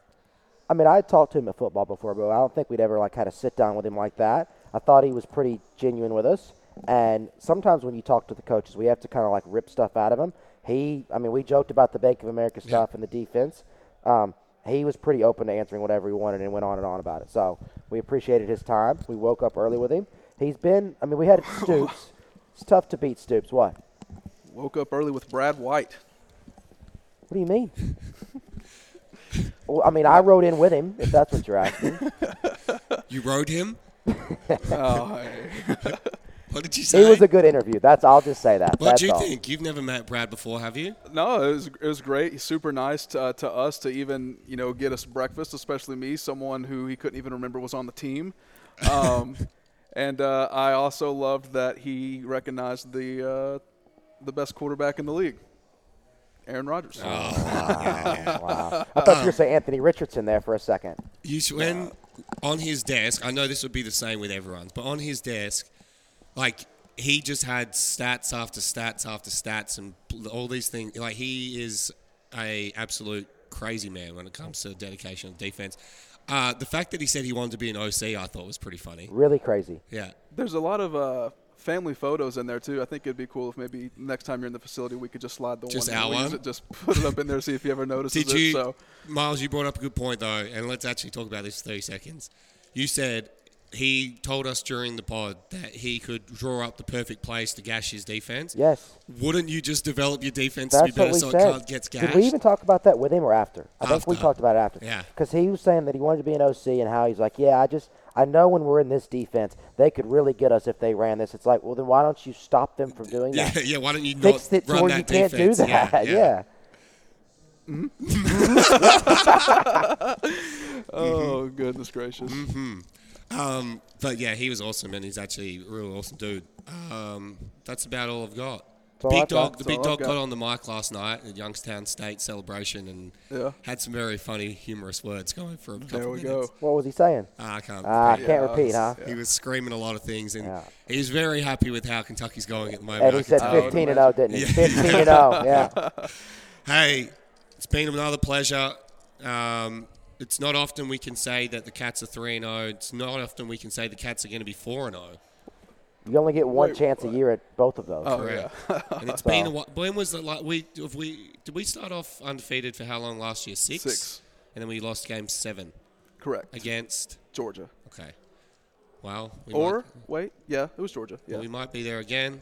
I mean, I had talked to him at football before, but I don't think we'd ever like had a sit down with him like that. I thought he was pretty genuine with us. And sometimes when you talk to the coaches, we have to kind of like rip stuff out of him. He, I mean, we joked about the Bank of America stuff and the defense. Um, he was pretty open to answering whatever he wanted and went on and on about it. So we appreciated his time. We woke up early with him. He's been, I mean, we had <laughs> Stoops. it's tough to beat Stoops. What? Woke up early with Brad White. What do you mean? well, I mean, I rode in with him, if that's what you're asking. <laughs> You rode him? <laughs> Oh, hey. What did you say? It was a good interview. That's I'll just say that. what do you all. think? You've never met Brad before, have you? No, it was it was great. He's super nice to, uh, to us to even you know get us breakfast, especially me, someone who he couldn't even remember was on the team. Um, <laughs> and uh, I also loved that he recognized the uh, the best quarterback in the league, Aaron Rodgers. Oh. Wow. I thought you were <laughs> saying Anthony Richardson there for a second. You should, when on his desk, I know this would be the same with everyone's, but on his desk, like he just had stats after stats after stats and all these things. Like he is a absolute crazy man when it comes to dedication of defense. Uh, the fact that he said he wanted to be an OC, I thought was pretty funny. Really crazy. Yeah. There's a lot of uh, family photos in there too. I think it'd be cool if maybe next time you're in the facility we could just slide the Just one. our we one? it, Just put it up in there, see if you ever notices Did it. you, So Miles? You brought up a good point though, and let's actually talk about this for thirty seconds. You said he told us during the pod that he could draw up the perfect place to gash his defense. Yes. Wouldn't you just develop your defense That's to be better we so said. it can't gets gashed? Did we even talk about that with him or after? I think we talked about it after. Yeah. Because he was saying that he wanted to be an OC and how he's like, yeah, I just I know when we're in this defense, they could really get us if they ran this. It's like, well, then why don't you stop them from doing yeah, that? <laughs> yeah. Why don't you Fix not it to where that you can't do that. <laughs> Yeah. yeah. Mm-hmm. <laughs> oh goodness gracious. Mm-hmm. Um, but yeah, he was awesome, and he's actually a real awesome dude. Um, that's about all I've got. all Big dog, the big dog got got. on the mic last night at Youngstown State celebration, and Yeah. had some very funny, humorous words going for a couple There we minutes. go. What was he saying? Ah, I can't. Ah, repeat can't repeat, huh? He was screaming a lot of things, and Yeah. he was very happy with how Kentucky's going at the moment. And he said 15 and 0, didn't he? Yeah. 15 and 0. Yeah. <laughs> Hey, it's been another pleasure. Um, it's not often we can say that the Cats are 3 and 0. It's not often we can say the Cats are going to be 4 and 0. You only get one Wait, chance a year at both of those. Oh Correct. yeah. <laughs> And it's been a while. When was the like we if we did we start off undefeated for how long last year? Six. Six. And then we lost game seven Correct. against. Georgia. Okay. Well, we Or might, wait, yeah, it was Georgia. Yeah. well, we might be there again.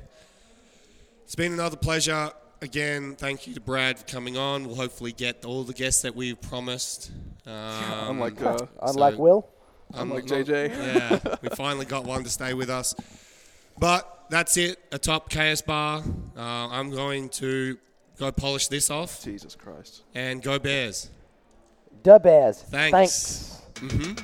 It's been another pleasure. Again, thank you to Brad for coming on. We'll hopefully get all the guests that we've promised. Um, Unlike uh, Unlike so- Will. unlike not- JJ. Yeah, we finally got one to stay with us. But that's it. Atop KS Bar. Uh, I'm going to go polish this off Jesus Christ. and go Bears. Da Bears. Thanks. Thanks.